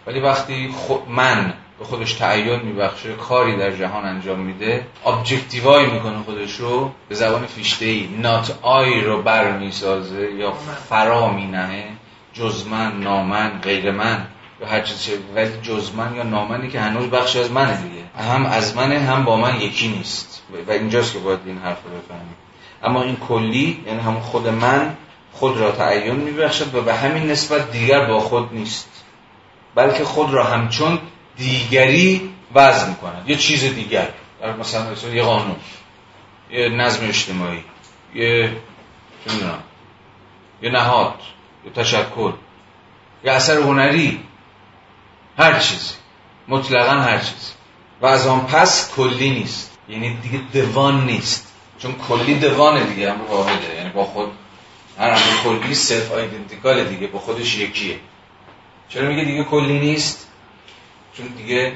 ولی وقتی خود من به خودش تعین میبخشه کاری در جهان انجام میده objectify می‌کنه خودش رو به زبان فیشته ای not I رو بر می‌سازه یا فرا مینهه جز من نامن غیر من. یا هر چیز ولی جز من یا نامنی که هنوز بخشی از منه دیگه. هم از منه هم با من یکی نیست. و اینجاست که باید این حرف رو بفهمیم. اما این کلی یعنی هم خود من خود را تعین میبخشد و به همین نسبت دیگر با خود نیست. بلکه خود را همچون دیگری وضع می‌کنن یه چیز دیگر. مثلا یه قانون. یه نظم اجتماعی. یه یه نهاد. یه تشکل یه اثر هنری. هر چیزی. مطلقا هر چیزی. و از آن پس کلی نیست. یعنی دیگه دوان نیست. چون کلی دوانه دیگه هم واحده. یعنی با خود هر همه کلی سلف آیدنتیکال دیگه با خودش یکیه. چرا میگه دیگه کلی نیست؟ چون دیگه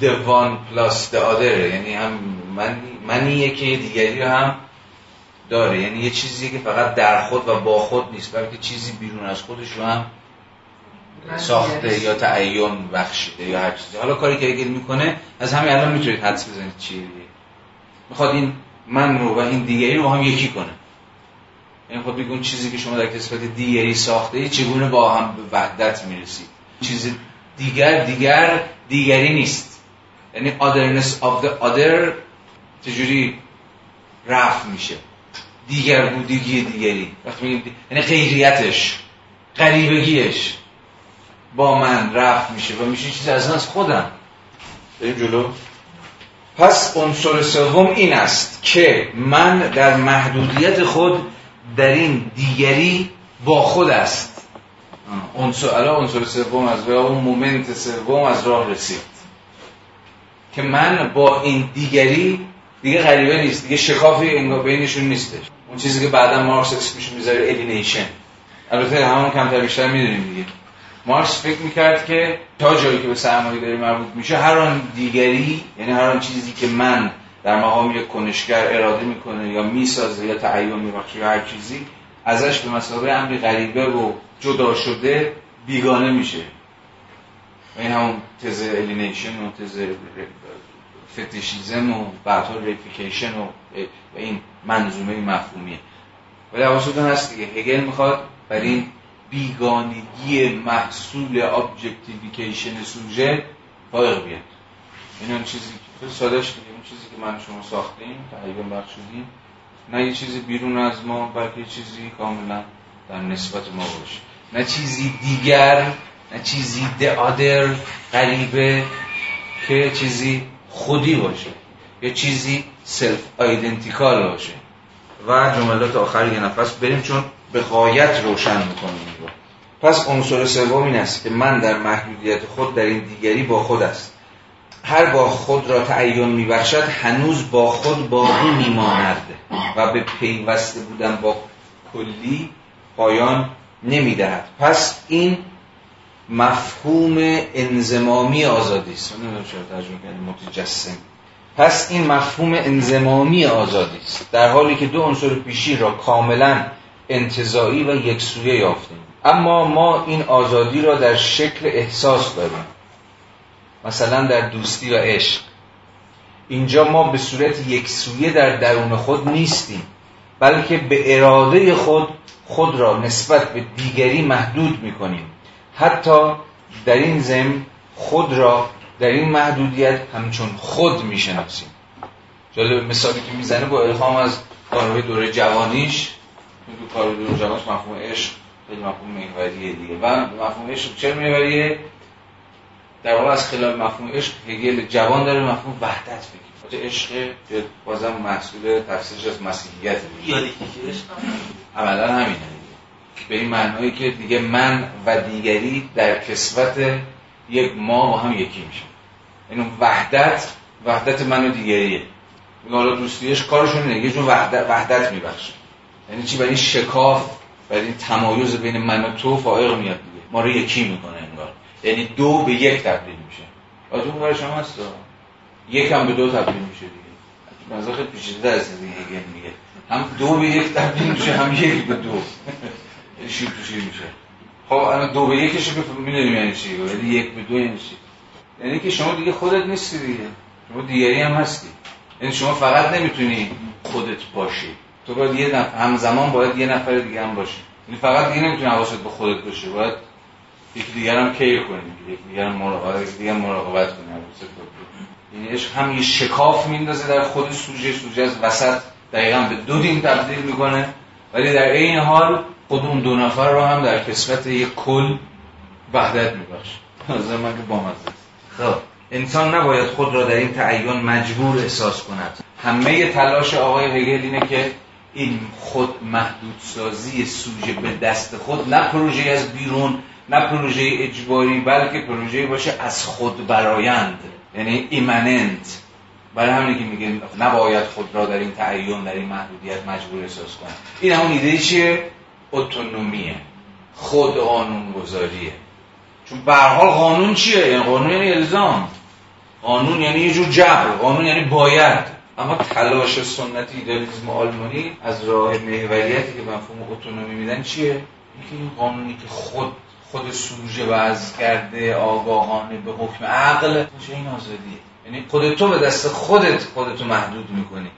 دوان پلاس د آدره یعنی هم من منی یکی دیگری هم داره. یعنی یه چیزی که فقط در خود و با خود نیست بلکه چیزی بیرون از خودش رو هم ساخته یا تعین بخشیده یا هر چیزی. حالا کاری که هگل می‌کنه از همین الان می‌تونید حدس بزنید چیه می‌خواد این من رو و این دیگری رو هم یکی کنه. یعنی خود بگون چیزی که شما در کسبت دیگری ساخته ای چگونه با هم به وحدت می‌رسید؟ چیز دیگر دیگر دیگری نیست. یعنی otherness of the other چجوری رفت میشه؟ دیگر بودگی دیگری. وقتی میگیم دی... یعنی غیریتش غریبگیش. با من رفت میشه و میشه چیز از از خودم. بریم جلو. پس عنصر سوم این است که من در محدودیت خود در این دیگری با خود است. عنصر الان عنصر سوم از راه اون moment سوم از راه رسید. که من با این دیگری دیگه غریبه نیست دیگه شکافی انگار بینشون نیستش. اون چیزی که بعدا مارکس اسمش می‌ذاره alienation البته همون کمتر بیشتر می‌دونیم دیگه. مارکس فکر می‌کرد که تا جایی که به سرمایه داری مربوط میشه هر آن دیگری یعنی هر آن چیزی که من در مقام یک کنشگر اراده می‌کنه یا می‌سازه یا تعین میبخشه یا هر چیزی ازش به مثابه امری غریبه و جدا شده بیگانه میشه. و این همون تز alienation و تز fetishism و بعدها reification و این منظومه مفهومیه. ولی حواستون هست دیگه هگل می‌خواد بر این بیگانگی محصول objectification سوژه فائق بیاد. این اون چیزی که سادهش دیگه اون چیزی که من شما ساختیم تعین بخشیدیم نه یه چیزی بیرون از ما بلکه چیزی کاملا در نسبت ما باشه. نه چیزی دیگر نه چیزی other غریبه که چیزی خودی باشه. یا چیزی self-identical باشه. و جملات آخر یه نفس بریم چون به غایت روشن می‌کنیم. رو پس عنصر سوم این است که من در محدودیت خود در این دیگری با خود است. هر با خود را تعین میبخشد هنوز با خود باقی میماند و به پیوسته بودن با کلی پایان نمی‌دهد. پس این مفهوم انزمامی آزادی است. متجسم. پس این مفهوم انزمامی آزادی است. در حالی که دو عنصر پیشی را کاملا انتزاعی و یکسویه یافتیم. اما ما این آزادی را در شکل احساس داریم. مثلا در دوستی و عشق. اینجا ما به صورت یکسویه در درون خود نیستیم بلکه به اراده خود خود را نسبت به دیگری محدود می کنیم حتی در این زم خود را در این محدودیت همچون خود می‌شناسیم. جالب مثالی که می‌زنه با الهام از دوره جوانیش کار دوره جوانش مفهوم عشق خیلی مفهوم محوریه دیگه. و مفهوم عشق چرا محوریه؟ در واقع از خلال مفهوم عشق هگل جوان داره مفهوم وحدت بگیر عشق بازم محصول تفسیرش از مسیحیت یادی که عشق عملا همینه به این معنایی که دیگه من و دیگری در کسوت یک ما با هم یکی میشن. این وحدت وحدت من و دیگریه. حالا دوستیش کارشون اینه یه جور وحدت, وحدت میبخشه. یعنی چی؟ برای این شکاف برای این تمایز بین من و تو فائق میاد دیگه. ما رو یکی می‌کنه انگار. یعنی دو به یک تبدیل میشه. اون برای شما هست یک هم به دو تبدیل میشه دیگه. مثلا خیلی پیچیده از دیگه میگه. هم دو به یک تبدیل میشه هم یک به دو. شیر تو شیر میشه. خب الان دو به یکش که می‌دونیم یعنی چی؟ یعنی یک به دو یعنی چی؟ یعنی که شما دیگه خودت نیستی دیگه. شما دیگری هم هستی. یعنی شما فقط نمی‌تونی خودت باشی. تو باید یه نفر همزمان باید یه نفر دیگه هم باشی یعنی فقط دیگه نمی‌تونی حواست به خودت باشه. باید یکی دیگر هم کیر کنی؟ یکی دیگر هم مراقبت دیگه مراقبت کنی یعنی عشق هم یه شکاف میندازه در خود سوژه. سوژه از وسط دقیقا به دو دین تبدیل می‌کنه. ولی در این حال خود اون دو نفر رو هم در کسبت یک کل وحدت میبخش از من که بامزه خب. انسان نباید خود را در این تعین مجبور احساس کند. همه تلاش آقای هگل اینه که این خود محدودسازی سوژه به دست خود نه پروژه از بیرون نه پروژه اجباری بلکه پروژه باشه از خود برایند یعنی ایمننت. برای همینه که میگه نباید خود را در این تعین در این محدودیت مجبور احساس کنه این همون ایده چیه؟ اتونومیه. خود قانون گذاریه چون به حال قانون چیه؟ یعنی قانون یعنی الزام. قانون یعنی یه جور جبر. قانون یعنی باید. اما تلاش سنت ایدالیسم آلمانی از راه محوریتی که مفهوم اتونومی میدن چیه؟ اینکه این قانونی که خود خود سوژه وضع کرده آگاهانه به حکم عقل میشه این آزادیه؟ یعنی خودت تو به دست خودت خودتو محدود می‌کنی.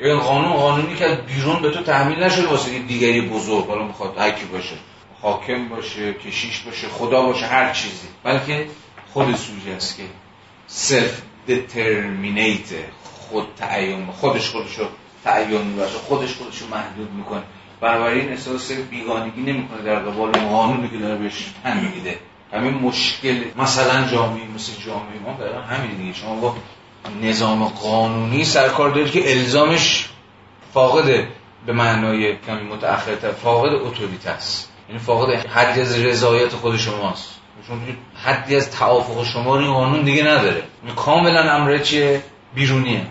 یا این قانون قانونی که بیرون به تو تحمیل نشده واسه دیگری بزرگ حالا می‌خواد هر باشه حاکم باشه کشیش باشه خدا باشه هر چیزی. بلکه خود سوژه است که سلف دترمینیت خود تعیین خودش خودش رو تعیین خودش خودش رو محدود می‌کنه. بنابراین احساس بیگانگی نمی‌کنه در قبال قانونی که داره بهش تن میده. همین مشکل مثلا جامعه مثل جامعه ما دارن همین دیگه. شما با نظام قانونی سرکار دارید که الزامش فاقد به معنای کمی متأخرتر فاقد اتوریته است. یعنی فاقد حدی از رضایت خود شماست. چون حدی از توافق شما این قانون دیگه نداره. کاملا امر چیه؟ بیرونیه.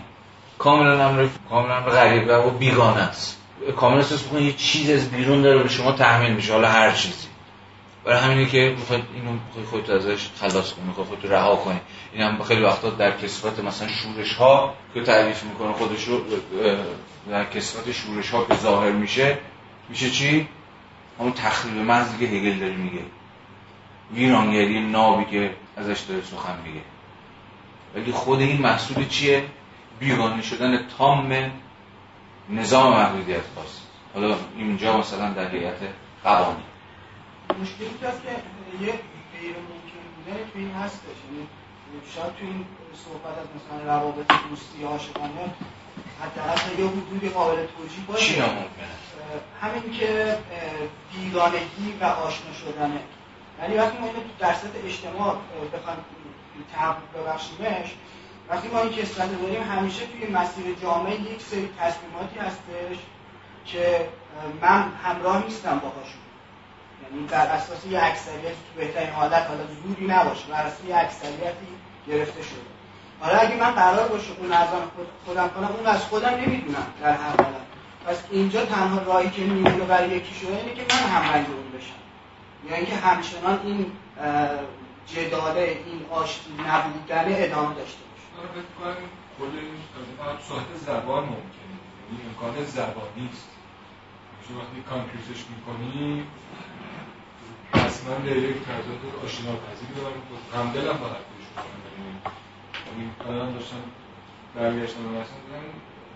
کاملا امر کاملا امر غریبه و بیگانه است. کاملا احساس یه چیز از بیرون داره به شما تحمیل میشه. حالا هر چیزی. برای همینه که می‌خواد اینو خودت ازش خلاص کنی می‌خواد خودت رها کنی. این هم خیلی وقتا در کسفت مثلا شورش ها که تعریف می‌کنه خودش در کسفت شورش ها که ظاهر میشه میشه چی؟ همون تخریب محض که هگل داره میگه. ویرانگری نابی که ازش داره سخن میگه. ولی خود این محصول چیه؟ بیگانه شدن تام نظام محدودیت خواست حالا اینجا مثلا در هیئت قوانین. مشکلی که که یه غیر ممکن بوده تو این هستش. یعنی شاید تو این صحبت از مثلا روابط دوستی عاشقانه حداقل یه حدود قابل توجیه باشه. چی همین که بیگانگی و آشنا شدنه یعنی وقتی ما اینو در سطح اجتماع بخوایم تحقیق ببخشیمش وقتی ما این کسلت داریم همیشه توی مسیر جامعه یک سری تصمیماتی هستش که من همراه نیستم باهاشون. یعنی بر اساس یه اکثریت تو بهترین حالت حالا زوری نباشه بر اساس یه اکثریتی گرفته شده. حالا اگه من قرار باشه اون از خود خودم کنم اون از خودم نمی‌دونم در هر حالت. پس اینجا تنها راهی که میمونه برای یکی شده اینه که من هم اون بشم. یعنی اینکه همچنان این جداله این آشتی نبودن ادامه داشته من فکر کنم کل این زبان ممکنه. یعنی امکان زبانی است شما وقتی کانکریتش می‌کنی اصلا دایرکت تضاد آشنا پذیری دارم همدلم فقط توش یعنی الان داشتم برگشتم به مثلا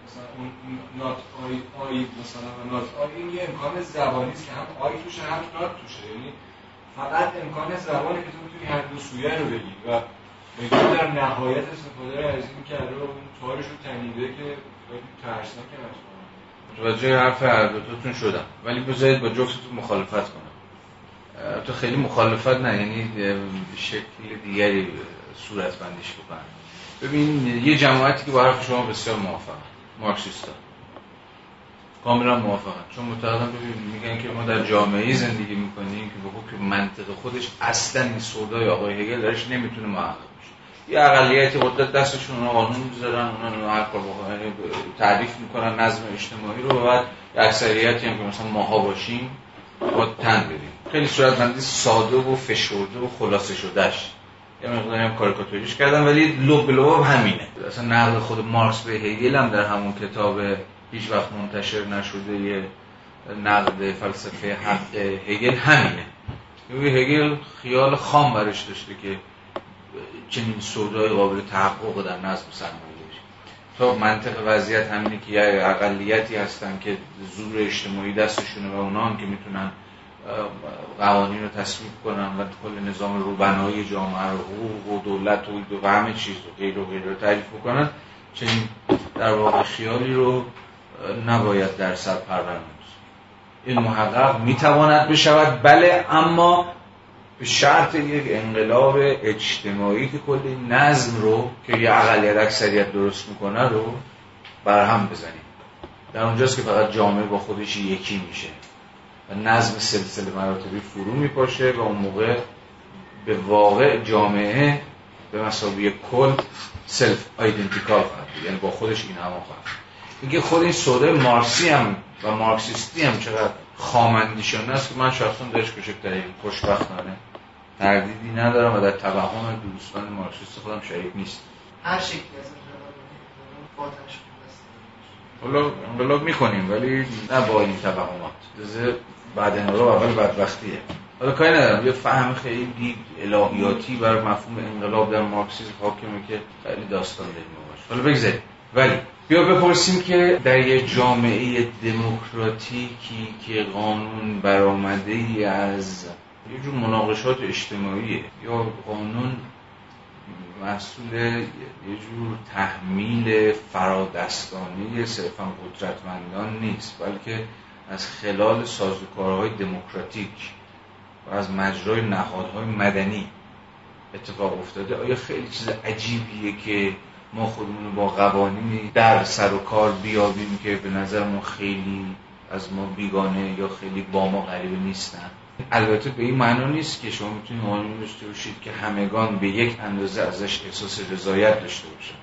مثلا اون نات آی آی مثلا و نات آی این یه امکان زبانی است که هم آی توشه هم نات توشه. یعنی فقط امکان زبانی که تو می‌تونی هر دو سویه رو بگی و میگه در نهایت استفاده از این کرده و اون تارش رو تنیده که ترسناک متوجه حرف هر دوتون شدم. ولی بذارید با جفتتون مخالفت کنم. تو خیلی مخالفت نه یعنی شکل دیگری صورت بندیش بکنم. ببین یه جماعتی که با حرف شما بسیار موافق مارکسیستا. کاملا موافقم چون معتقدم میگن که ما در جامعه زندگی می‌کنیم که به حکم منطق خودش اصلا این سودای آقای هگل درش نمی‌تونه محقق یه اقلیتی قدرت دستشون اونا قانون می‌ذارن اونا هر کار یعنی تعریف می‌کنن نظم اجتماعی رو و بعد اکثریتی هم که مثلا ماها باشیم با تن بریم خیلی صورت بندی ساده و فشرده و خلاصه شدهش. یه مقداری هم کاریکاتوریش کردم ولی لب لب همینه. اصلا نقل خود مارکس به هگل هم در همون کتاب هیچ وقت منتشر نشده یه نقد فلسفه حق هگل همینه. هگل خیال خام برش داشته که چنین سودای قابل تحقق در نظم سرمایه تا منطق وضعیت همینه که یه اقلیتی هستن که زور اجتماعی دستشونه و اونا هم که می‌تونن قوانین رو تصویب کنن و کل نظام روبنایی جامعه رو حقوق و دولت و, و همه چیز رو غیر و غیر رو تعریف بکنن. چنین در واقع خیالی رو نباید در سر پرورد این محقق می‌تواند بشود بله اما به شرط یک انقلاب اجتماعی که کلی نظم رو که یه اقلیت اکثریت درست می‌کنه رو برهم بزنیم. در اونجاست که فقط جامعه با خودش یکی میشه. و نظم سلسله مراتبی فرو میپاشه و اون موقع به واقع جامعه به مسابقه کل سلف آیدنتیکال خواهد یعنی با خودش این هم خواهد میگه خود این سوده مارسی هم و مارکسیستی هم چقدر خامندیشانه است که من شخصا درش کشکتری خوشبختانه تردیدی ندارم و در توهم دوستان مارکسیست خودم شریک نیست هر شکلی از حالا انقلاب می‌کنیم ولی نه با این توهمات. بعد انقلاب اول بدبختیه. حالا کاری ندارم. یه فهم خیلی الهیاتی بر مفهوم انقلاب در مارکسیسم حاکمه که خیلی داستان داریم باشه. حالا بگذاریم. ولی بیا بپرسیم که در یه جامعه دموکراتیکی که قانون برآمده ای از یه جور مناقشات اجتماعیه. یا قانون محصول یه جور تحمیل فرادستانی صرفا قدرتمندان نیست بلکه از خلال سازوکارهای دموکراتیک و از مجرای نهادهای مدنی اتفاق افتاده. آیا خیلی چیز عجیبیه که ما خودمون با قوانینی در سر و کار بیابیم که به نظر ما خیلی از ما بیگانه یا خیلی با ما غریبه نیستن؟ البته به این معنا نیست که شما می‌تونید قانون داشته باشید که همگان به یک اندازه ازش احساس رضایت داشته باشن.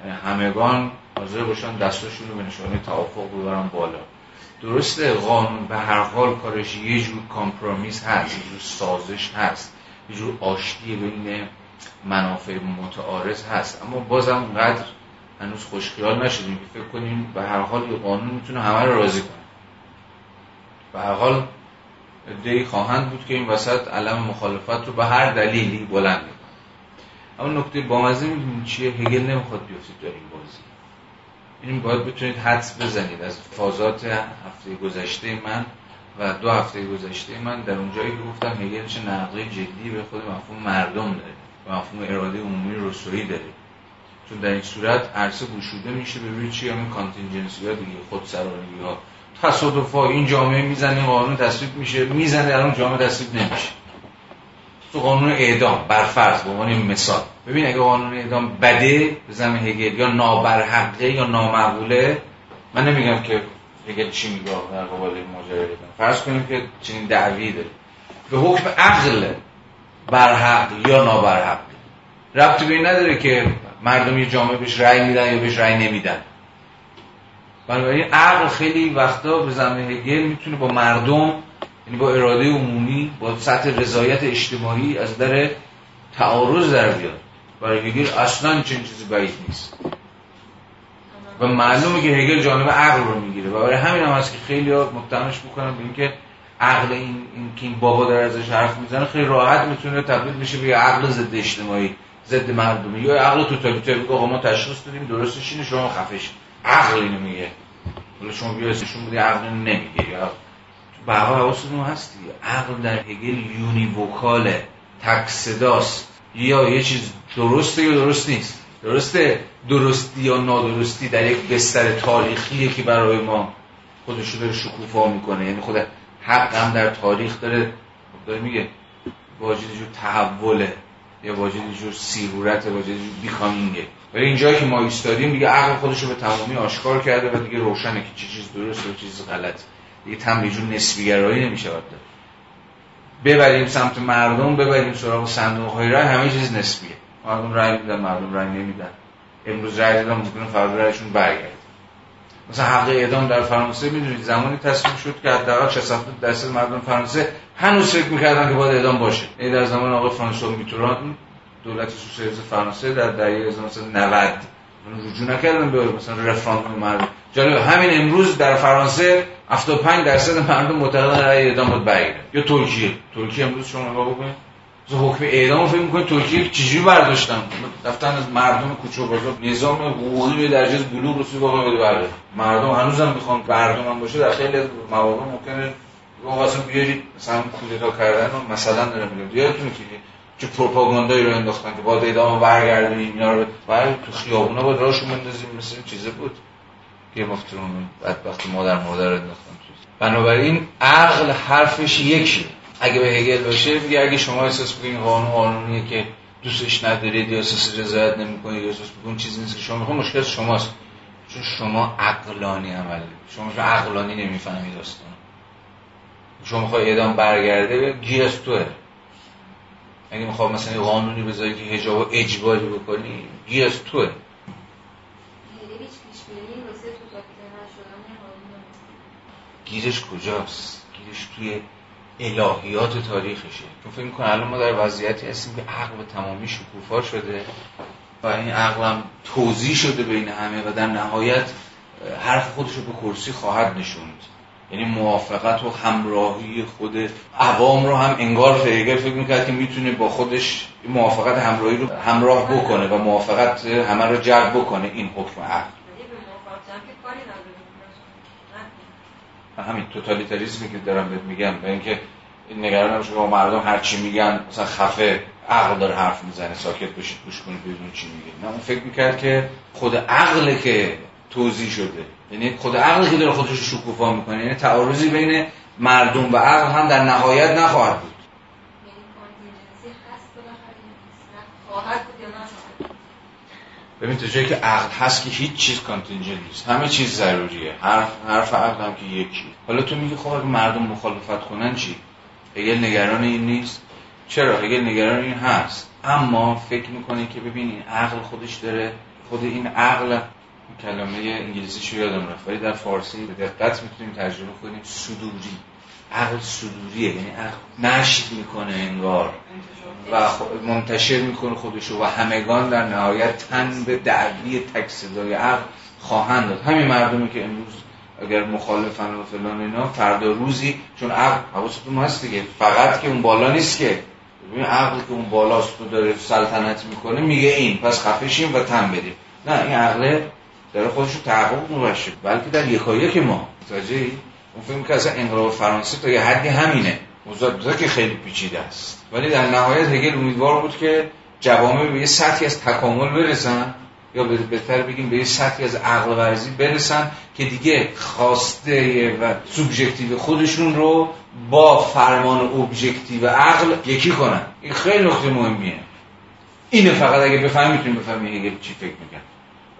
یعنی همگان حاضر باشن دستاشون رو به نشانه توافق ببرن بالا. درسته قانون به هر حال کارش یه جور کامپرومیس هست یه جور سازش هست یه جور آشتی بین منافع متعارض هست. اما بازم اونقدر هنوز خوشخیال نشدیم که فکر کنیم به هر حال یه قانون می‌تونه همه رو راضی کنه. به هر حال دی خواهند بود که این وسط علم مخالفت رو به هر دلیلی بلند می‌کنه اما نکته بامزه می‌دونید چیه؟ هگل نمی‌خواد بیفتید در این بازی. این باید بتونید حدس بزنید. از فازات هفته گذشته من و دو هفته گذشته من در اونجایی که گفتم هگل چه نقضی جدی به خود مفهوم مردم داره. و مفهوم اراده عمومی رسویی داره. چون در این صورت عرصه گشوده میشه به روی چی؟ همین کانتینجنسی ها دیگه خودسرانی ها تصادف این جامعه می‌زنه قانون تصویب میشه می‌زنه اون جامعه تصویب نمیشه. تو قانون اعدام برفرض به عنوان مثال. ببین اگه قانون اعدام بده به هگل یا نابرحقه یا نامقبوله من نمیگم که هگل چی میگه در قبال ماجرا فرض کنیم که چنین دعوی داره. به حکم عقل برحق یا نابرحق. ربطی به این نداره که مردم یه جامعه بهش رأی میدن یا بهش رأی نمیدن. بنابراین عقل خیلی وقتا به زمین هگل می‌تونه با مردم یعنی با اراده عمومی با سطح رضایت اجتماعی از در تعارض در بیاد. برای هگل اصلا چنین چیزی بعید نیست. و معلومه که هگل جانب عقل رو می‌گیره. و برای همین هم هست که خیلی ها متهمش می‌کنن به اینکه عقل این, این که این بابا داره ازش حرف می‌زنه خیلی راحت می‌تونه تبدیل بشه به عقل ضد اجتماعی ضد مردمی. یا عقل توتالیتر بگه آقا ما تشخیص دادیم درستش اینه شما خفش عقل اینو میگه ولی شما بیا اسمشون بودی عقل نمیگه. یا به حواستون هستی عقل در هگل یونیوکاله تک صداست یا یه چیز درسته یا درست نیست؟ درسته؟ درستی یا نادرستی در یک بستر تاریخیه که برای ما خودش رو داره شکوفا می‌کنه. یعنی خود حق هم در تاریخ داره داره میگه واجد جور تحوله یا واجد جور سیرورت واجد جور بیکامینگه. ولی اینجایی که ما ایستادیم دیگه عقل خودش رو به تمامی آشکار کرده و دیگه روشنه که چه چیز درست و چیز غلط. دیگه تم جور نسبیگرایی نمیشه داره ببریم سمت مردم ببریم سراغ صندوق های رای همه چیز نسبیه. مردم رای میدن مردم رای نمیدن. امروز رای دادن ممکنه فردا رایشون برگرده. مثلا حق اعدام در فرانسه می‌دونید زمانی تصویب شد که حداقل 60 درصد مردم فرانسه هنوز فکر می‌کردن که باید اعدام باشه. این در زمان آقای فرانسوا میتوران دولت سوسیالیست فرانسه در دهه 1990 رجوع نکردن به مثلا رفراندوم مردم جالب همین امروز در فرانسه 75 درصد مردم معتقدن رأی اعدام باید برگرده یا ترکیه. ترکیه امروز شما نگاه بکنید. حکم اعدام فکر می‌کنید ترکیه چجوری برداشتن؟ رفتن از مردم کوچه و بازار. نظام حقوقی به درجه بلوغ رسید واقعا بده برده مردم هنوزم می‌خوان مردم هم باشه. در خیلی از مواقع ممکنه. واسه بیارید مثلا کودتا کردن و مثلا دارم میگم یادتونه که چه پروپاگاندایی رو انداختن که باید اعدام برگردونیم اینا رو بعد تو خیابونا با راشو بندازیم مثل چیزه بود. که مفترون بدبخت مادر مادر انداختن بنابراین عقل حرفش یکی اگه به هگل باشه میگه اگه شما احساس بکنید قانون قانونیه که دوستش ندارید یا احساس رضایت نمی‌کنید یا احساس بکنید چیزی نیست که شما می‌خواد مشکل شماست. چون شما عقلانی عمل شما چون عقلانی نمی‌فهمید داستان. شما می‌خوای اعدام برگرده گیر از اگه می‌خواد مثلا قانونی بذاری که حجاب اجباری بکنی گیر از توه. گیرش کجاست؟ گیرش توی الهیات تاریخشه. چون فکر می‌کنم الان ما در وضعیتی هستیم که عقل به تمامی شکوفا شده و این عقلم توضیح شده بین همه و در نهایت حرف خودش رو به کرسی خواهد نشوند. یعنی موافقت و همراهی خود عوام رو هم انگار هگل فکر می‌کرد که می‌تونه با خودش موافقت همراهی رو همراه بکنه و موافقت همه رو جلب بکنه. این حکم عقل. همین توتالیتاریسمی که دارم بهت میگم و اینکه نگران نباشه که مردم هر چی میگن مثلا خفه عقل داره حرف می‌زنه ساکت بشید گوش کنید بدون چی میگه. نه اون فکر می‌کرد که خود عقله که توضیح شده. یعنی خود عقل که داره خودش شکوفا می‌کنه یعنی تعارضی بین مردم و عقل هم در نهایت نخواهد بود. ببین تا جایی که عقل هست که هیچ چیز کانتینجنت نیست. همه چیز ضروریه. حرف حرف عقل هم که یکی. حالا تو میگی خب مردم مخالفت کنن چی؟ هگل نگران این نیست. چرا؟ هگل نگران این هست. اما فکر می‌کنه که ببین این عقل خودش داره خود این عقل کلمه انگلیسی شو یادم رفت. ولی در فارسی به دقت می‌تونیم تجربه کنیم. صدوری. عقل صدوریه. یعنی عقل نشر می‌کنه انگار. و منتشر می‌کنه خودشو و همگان در نهایت تن به دعوی تک صدای عقل خواهند داد. همین مردمی که امروز اگر مخالفن و فلان اینا فردا روزی چون عقل حواستون هست دیگه. فقط که اون بالا نیست که. ببین عقل که اون بالاست و داره سلطنت می‌کنه میگه این. پس خفشیم و تن بدیم. نه این عقل داره خودش رو تحقق بلکه در یکایک ما. متوجه اون فیلم که اصلا انقلاب فرانسه تا یه حدی همینه. موضوع که خیلی پیچیده است. ولی در نهایت هگل امیدوار بود که جوامع به یه سطحی از تکامل برسن یا بهتر بگیم به یه سطحی از عقل ورزی برسن که دیگه خواسته و سوبژکتیو خودشون رو با فرمان objective عقل یکی کنن. این خیلی نکته مهمیه. اینه فقط اگه بفهمی می‌تونیم بفهمی هگل چی فکر می‌کنه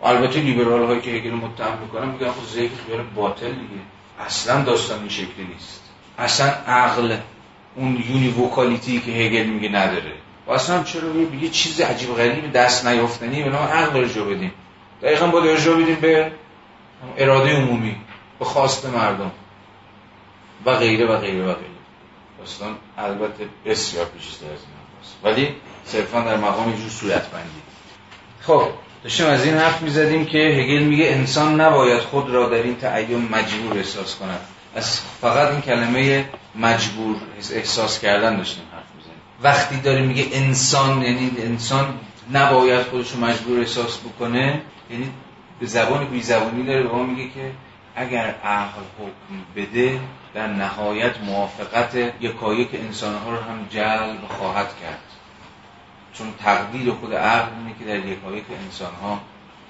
البته لیبرال هایی که هگل متهم می‌کنن میگن خب ذکر خیال باطل دیگه. اصلا داستان این شکلی نیست. اصلا عقل اون univocality که هگل میگه نداره. و اصلا چرا یه چیز عجیب غریب دست نیافتنی به نام عقل رجوع بدیم. دقیقا با رجوع بدیم به اراده عمومی به خواست مردم. و غیره و غیره و غیره. اصلا البته بسیار پیچیده از این ولی صرفا در مقام یه جور صورت بندی خب. داشتیم از این حرف می‌زدیم که هگل میگه انسان نباید خود را در این تعین مجبور احساس کند. از فقط این کلمه مجبور احساس کردن داشتیم حرف می‌زنیم وقتی داره میگه انسان یعنی انسان نباید خودش رو مجبور احساس بکنه یعنی به زبان بی زبانی داره به ما میگه که اگر عقل حکم بده در نهایت موافقت یکایک انسانها رو هم جلب خواهد کرد. چون تقدیر خود عقل اینه که در یکایک انسان ها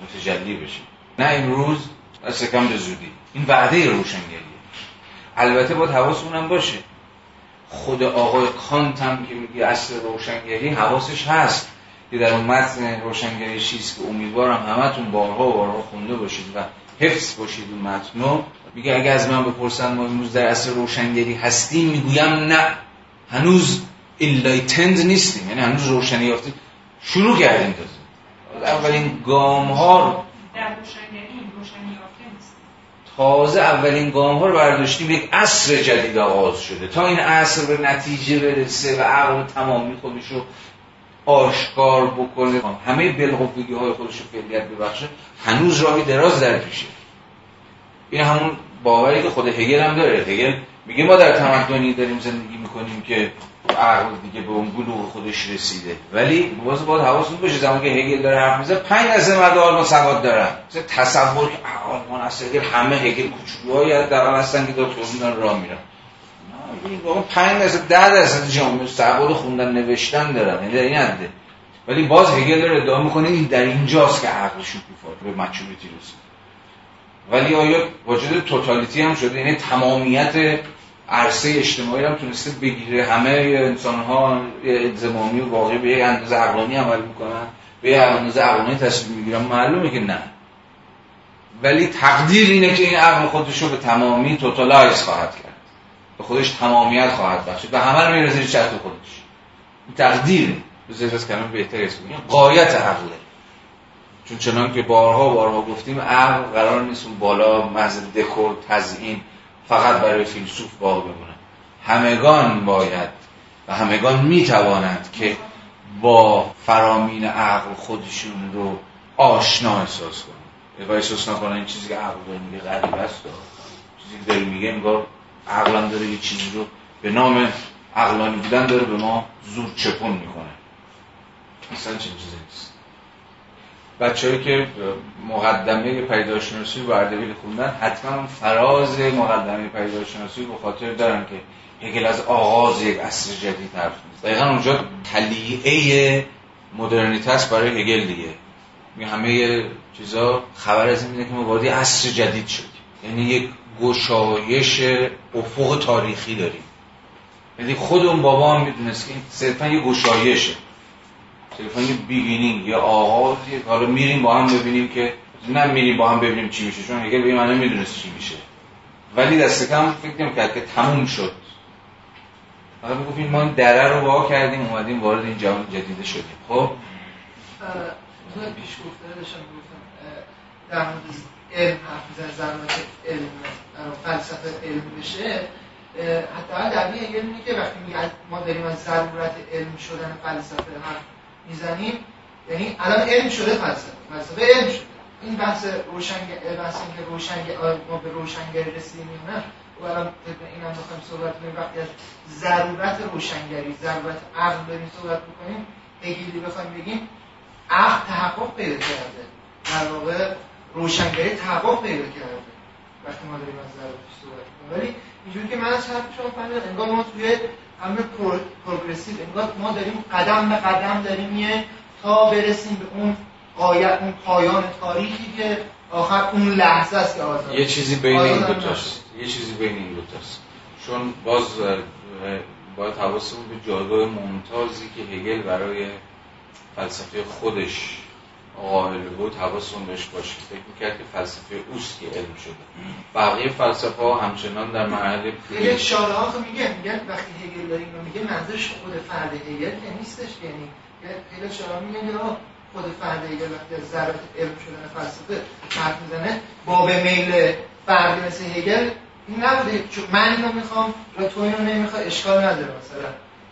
متجلی بشه. نه این روز از کم به زودی. این وعده روشنگریه. البته باید حواسمون هم باشه. خود آقای کانت هم که میگه اصل روشنگری حواسش هست. که در اون متن روشنگری چیست که امیدوارم همتون بارها و بارها خونده باشید و حفظ باشید اون متنو میگه اگه از من بپرسن ما امروز در اصل روشنگری هستیم می‌گویم نه. هنوز انلایتند نیستیم. یعنی هنوز روشنی یافتیم شروع کردیم تازه. اولین گام ها تازه اولین گام ها رو برداشتیم. یک عصر جدید آغاز شده. تا این عصر به نتیجه برسه و عقل تمامی خودش رو آشکار بکنه. همه بلغوگی های خودش رو فعلیت ببخشه. هنوز راهی دراز در پیشه این همون باوری که خود هگل هم داره. هگل میگه ما در تمدنی داریم زندگی می‌کنیم که عقل دیگه به اون بلوغ خودش رسیده. ولی باز باید حواستون باشه زمانی که هگل داره حرف می‌زنه 5 درصد مرد آلمان سواد دارن. مثلا تصور که آلمان اصلا همه هگل کوچولوهایی در هستن که دکتر دارن راه میرن. این 5 درصد 10 درصد جامعه سواد خوندن نوشتن دارن یعنی این حده ولی باز هگل داره ادعا می‌کنه این در اینجاست که عقل شکوفا به مچوریتی رسید ولی آیا واجد توتالیتی هم شده؟ یعنی تمامیت عرصه اجتماعی هم تونسته بگیره. همه انسان ها الزامی و واقعی به یک اندازه عقلانی عمل می‌کنن به یک اندازه عقلانی تصمیم می‌گیرن. معلومه که نه. ولی تقدیر اینه که این عقل خودش رو به تمامی توتالایز خواهد کرد. به خودش تمامیت خواهد بخشید و همه رو می‌رسه چت خودش. تقدیر به از کلمه بهتر اسم قایت عقله. چون چنان که بارها بارها گفتیم عقل قرار نیست اون بالا محض دکور تزیین فقط برای فیلسوف باقی بمونه. همگان باید و همگان می‌توانند که با فرامین عقل خودشون رو آشنا احساس کنند و احساس نکنن این چیزی که عقل داره میگه غریب است چیزی که داره میگه انگار عقلم داره یه چیزی رو به نام عقلانی بودن داره به ما زور چپون می‌کنه. اصلا چنین چیزی نیست. بچه‌ای که مقدمه پیداشناسی رو اردبیل خوندن حتما فراز مقدمه پیداشناسی رو به خاطر دارن که هگل از آغاز یک عصر جدید حرف می‌زنه دقیقا اونجا طلیعه مدرنیته است برای هگل دیگه. همه چیزا خبر از این میده که ما وارد عصر جدید شدیم. یعنی یک گشایش افق تاریخی داریم. یعنی خود اون بابا هم می‌دونست که صرفا یه گشایشه. یه beginning یه آغازی حالا میریم با هم ببینیم که نه میریم با هم ببینیم چی میشه چون هگل به من نمی‌دونست چی میشه. ولی دست کم فکر نمی‌کرد که تموم شد. حالا می‌گفتیم ما دره رو وا کردیم اومدیم وارد این جهان جدیده شدیم. خب؟ پیش گفته داشتم گفتم در مورد علم حرف ضرورت علم فلسفه علم بشه حتی در علمی که وقتی میگه ما داریم از ضرورت علم شدن فلسفه حرف می‌زنیم. یعنی الان علم شده فلسفه. فلسفه علم شده. این بحث روشنگر بحث اینکه روشنگر ما به روشنگری رسیدیم نه و الان این هم بخوایم صحبت کنیم. وقتی از ضرورت روشنگری ضرورت عقل داریم صحبت بکنیم هگلی بخوایم بگیم عقل تحقق پیدا کرده. در واقع روشنگری تحقق پیدا کرده. وقتی ما داریم از ضرورتش صحبت کنیم ولی اینجوری که من از حرف شما فهمیدم انگار ما توی امر پروگرسیو. انگار ما داریم قدم به قدم داریم میه تا برسیم به اون قایت اون پایان تاریخی که آخر اون لحظه است که آزاد. یه چیزی بین این دوتاست یه چیزی بین این دوتاست چون باز باید حواسمون به جایگاه ممتازی که هگل برای فلسفه خودش قائل بود حواسمون بهش باشه. فکر می‌کرد که فلسفه اوست که علم شده. بقیه فلسفه ها همچنان در مرحله خیلی شاره ها تو میگه میگن وقتی هگل داره اینو میگه منظورش خود فرد هگل که نیستش یعنی خیلی شاره میگن خود فرد هگل وقتی از ضرورت علم شدن فلسفه حرف می‌زنه باب میل فردی مثل هگل این نبوده. چون من اینو می‌خوام یا تو اینو نمی‌خوای اشکال نداره مثلا.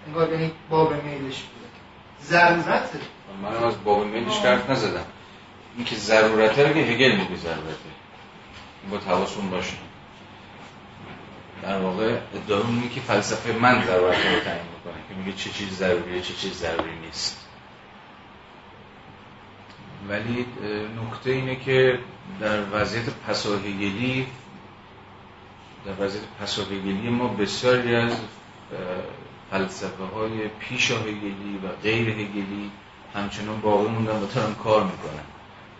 انگار یعنی باب میلش بوده. ضرورته من از باب میلش حرف نزدم. این که ضرورته رو که هگل میگه ضرورته. با تواسون باشه. در واقع ادعا اینه که فلسفه من ضرورت رو تعیین می‌کنه که میگه چه چیز ضروریه چه چیز ضروری نیست. ولی نکته اینه که در وضعیت پساهگلی در وضعیت پساهگلی ما بسیاری از فلسفه های پیش هگلی و غیر هگلی همچنان باقی موندن و کار می‌کنن.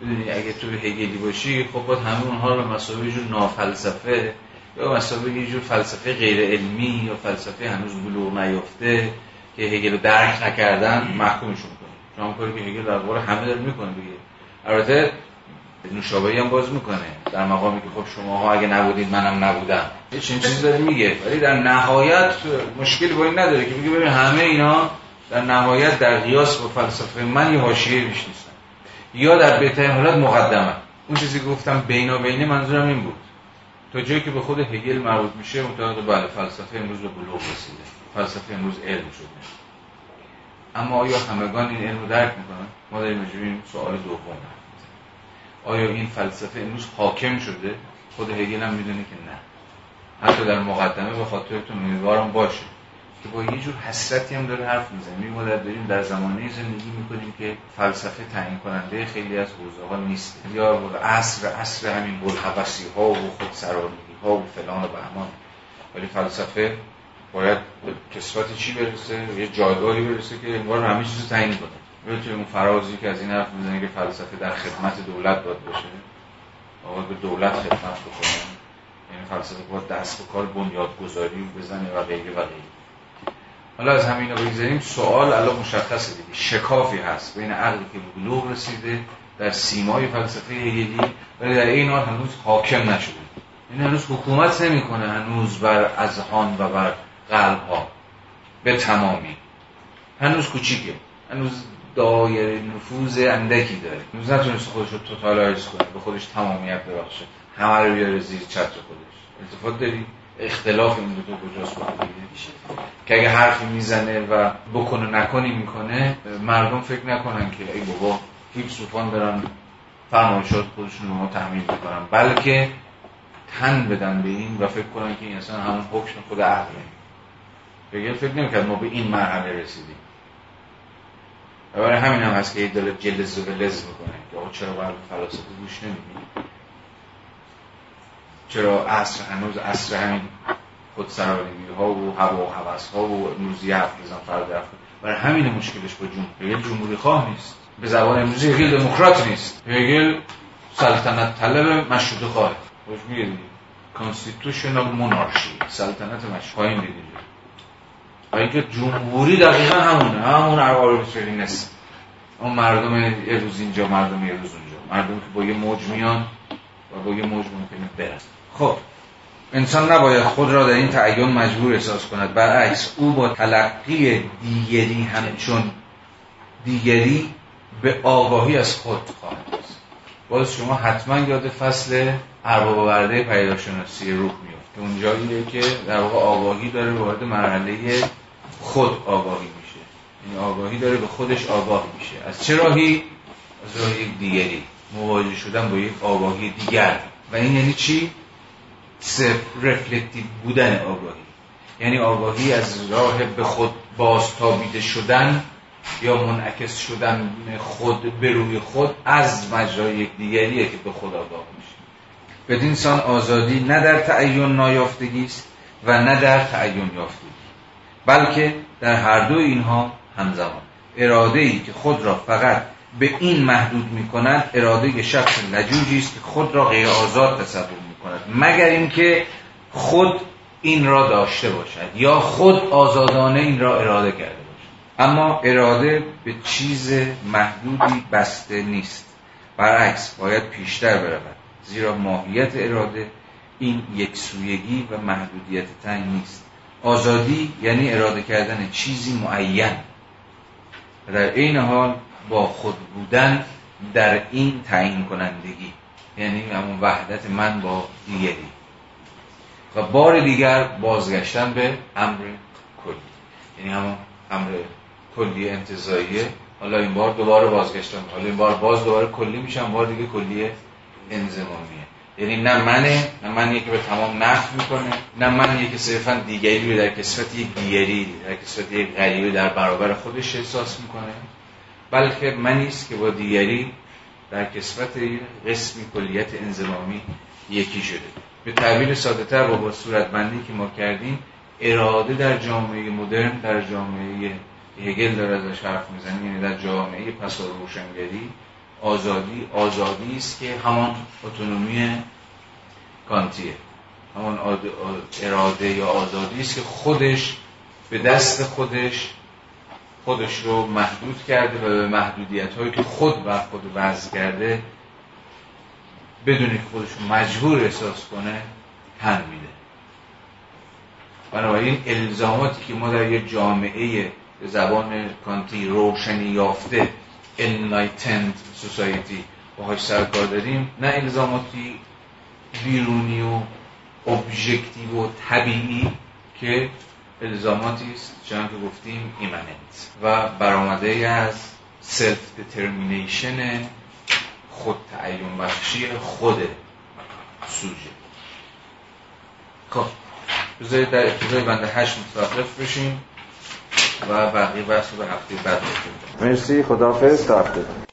بدونی اگه تو هگلی باشی خب باید همه اونها رو مسابقه جور نافلسفه یا مسابقه یه جور فلسفه غیر علمی یا فلسفه هنوز بلوغ نیافته که هگل درک نکردن محکومشون کنی چون کاری که هگل در همه داره می‌کنه دیگه. البته نوشابهی هم باز می‌کنه. در مقامی که خب شما ها اگه نبودید منم نبودم. یه چنین چیزی داره میگه. ولی در نهایت مشکلی با این نداره که میگه ببین همه اینا در نهایت در قیاس با فلسفه من یه حاشیه بیش نیستن یا در بهترین حالت مقدمه. اون چیزی که گفتم بینا بینه منظورم این بود. تا جایی که به خود هگل مربوط میشه متعلق بله فلسفه امروز به بلوغ رسیده. فلسفه امروز علم شده. اما آیا همگان این علم رو درک می‌کنن؟ ما داریم این سوال دوم آیا این فلسفه امروز حاکم شده؟ خود هگل هم می‌دونه که نه. حتی در مقدمه به خاطرتون امیدوارم باشه. که با یه جور حسرتی هم داره حرف می‌زنه. ما در داریم در زمانه زندگی می‌کنیم که فلسفه تعیین کننده خیلی از حوزه ها نیست یا عصر عصر همین بلحوثی ها و خودسرانگی ها و فلان و بهمان. ولی فلسفه باید به کسفت چی برسه؟ یه جایگاهی برسه که انگار همه چیز تعیین کنه. توی اون فرازی که از این حرف می‌زنه که فلسفه در خدمت دولت باید باشه آقا به دولت خدمت بکنه. یعنی فلسفه باید دست به کار بنیادگذاری بزنه و غیره و غیره. حالا از همین رو بگذاریم. سوال الان مشخصه دیگه. شکافی هست بین عقلی که بلوغ رسیده در سیمای فلسفه هگلی ولی در این حال هنوز حاکم نشده. یعنی هنوز حکومت نمی‌کنه هنوز بر اذهان و بر قلب ها به تمامی. هنوز کوچیکه. هنوز دایره نفوذ اندکی داره. هنوز نتونست خودش رو توتالایز کنه به خودش تمامیت ببخشه. همه رو بیاره زیر چتر خودش. التفات داری اختلاف این دو کجاست که اگه حرفی می‌زنه و بکنه نکنی می‌کنه مردم فکر نکنن که ای بابا فیلسوفان دارن فرمایشات خودشون رو ما تحمیل بکنن بلکه تن بدن به این و فکر کنن که این اصلا همون حکم خود عقله بگه فکر نمی‌کرد ما به این مرحله رسیدیم. و برای همین هم هست که داره جلز و لز می‌کنه. که چرا باید فلاسفه گوش نمیدیم چرا عصر هنوز عصر همین خود ها و هوا و حوث ها و امروزی حرف بزن فرد حرف برای همین مشکلش با جمهوری. جمهوری خواه نیست. به زبان امروزی هگل دموکرات نیست. هگل سلطنت طلب مشروط خواه خوش میگه کانستیتوشنال مونارشی سلطنت مشروط. پایین و اینکه جمهوری دقیقا همونه. همون نیست. اون مردم یه روز اینجا مردم یه روز اونجا. مردم که با یه موج میان و با یه موج ممکنه برن. خب انسان نباید خود را در این تعین مجبور احساس کند. برعکس او با تلقی دیگری همچون دیگری به آگاهی از خود خواهد است. باز شما حتما یاد فصل ارباب ورده پیداشناسی روح میاد که اونجاییه که در واقع آگاهی داره وارد مرحله خود آگاهی میشه. یعنی آگاهی داره به خودش آگاه میشه. از چه راهی؟ از راه یک دیگری. مواجه شدن با یک آگاهی دیگر. و این یعنی چی؟ صرف رفلکتیو بودن آگاهی. یعنی آگاهی از راه به خود بازتابیده شدن یا منعکس شدن خود به روی خود از مجرای یک دیگریه که به خود آگاه میشه. بدین سان آزادی نه در تعین نایافتگی است و نه در تعین یافتگی. بلکه در هر دو اینها همزمان. اراده ای که خود را فقط به این محدود می کند اراده شخص لجوجی است که خود را غیر آزاد تصور کند مگر اینکه خود این را داشته باشد یا خود آزادانه این را اراده کرده باشد. اما اراده به چیز محدودی بسته نیست. برعکس باید پیشتر برود. زیرا ماهیت اراده این یکسویگی و محدودیت تنگ نیست. آزادی یعنی اراده کردن چیزی معین. در این حال با خود بودن در این تعیین کنندگی یعنی همون وحدت من با دیگری و بار دیگر بازگشتن به امر کلی. یعنی همون امر کلی انتظاییه حالا این بار دوباره بازگشتن. حالا این بار باز دوباره کلی میشن. بار دیگه کلی انزمامیه یعنی نه منه نه من که به تمام نفت می‌کنه نه من که صرفا دیگری رو در کسفت یک دیگری در کسفت یک غریبه در برابر خودش احساس می‌کنه. بلکه منیست که با دیگری در کسفت قسمی کلیت انزمامی یکی شده. به تعبیر ساده تر با صورتبندی که ما کردیم اراده در جامعه مدرن در جامعه هگل داره ازش حرف می‌زنه یعنی در جامعه پس روشنگری آزادی آزادی است که همان اتونومی کانتیه همان اراده یا آزادی است که خودش به دست خودش خودش رو محدود کرده و به محدودیت هایی که خود بر خود وضع کرده بدون که خودش مجبور احساس کنه تن میده. بنابراین الزاماتی که ما در یک جامعه به زبان کانتی روشنی یافته enlightened society باهاش سرکار داریم نه الزاماتی بیرونی و objective و طبیعی که الزاماتی است چون که گفتیم immanent و برآمده از self-determination خود تعین بخشی خود سوژه. خب بذارید در ابتدای بنده هشت متوقف بشیم و بقیه بحث به هفته بعد مرسی خداحافظ تا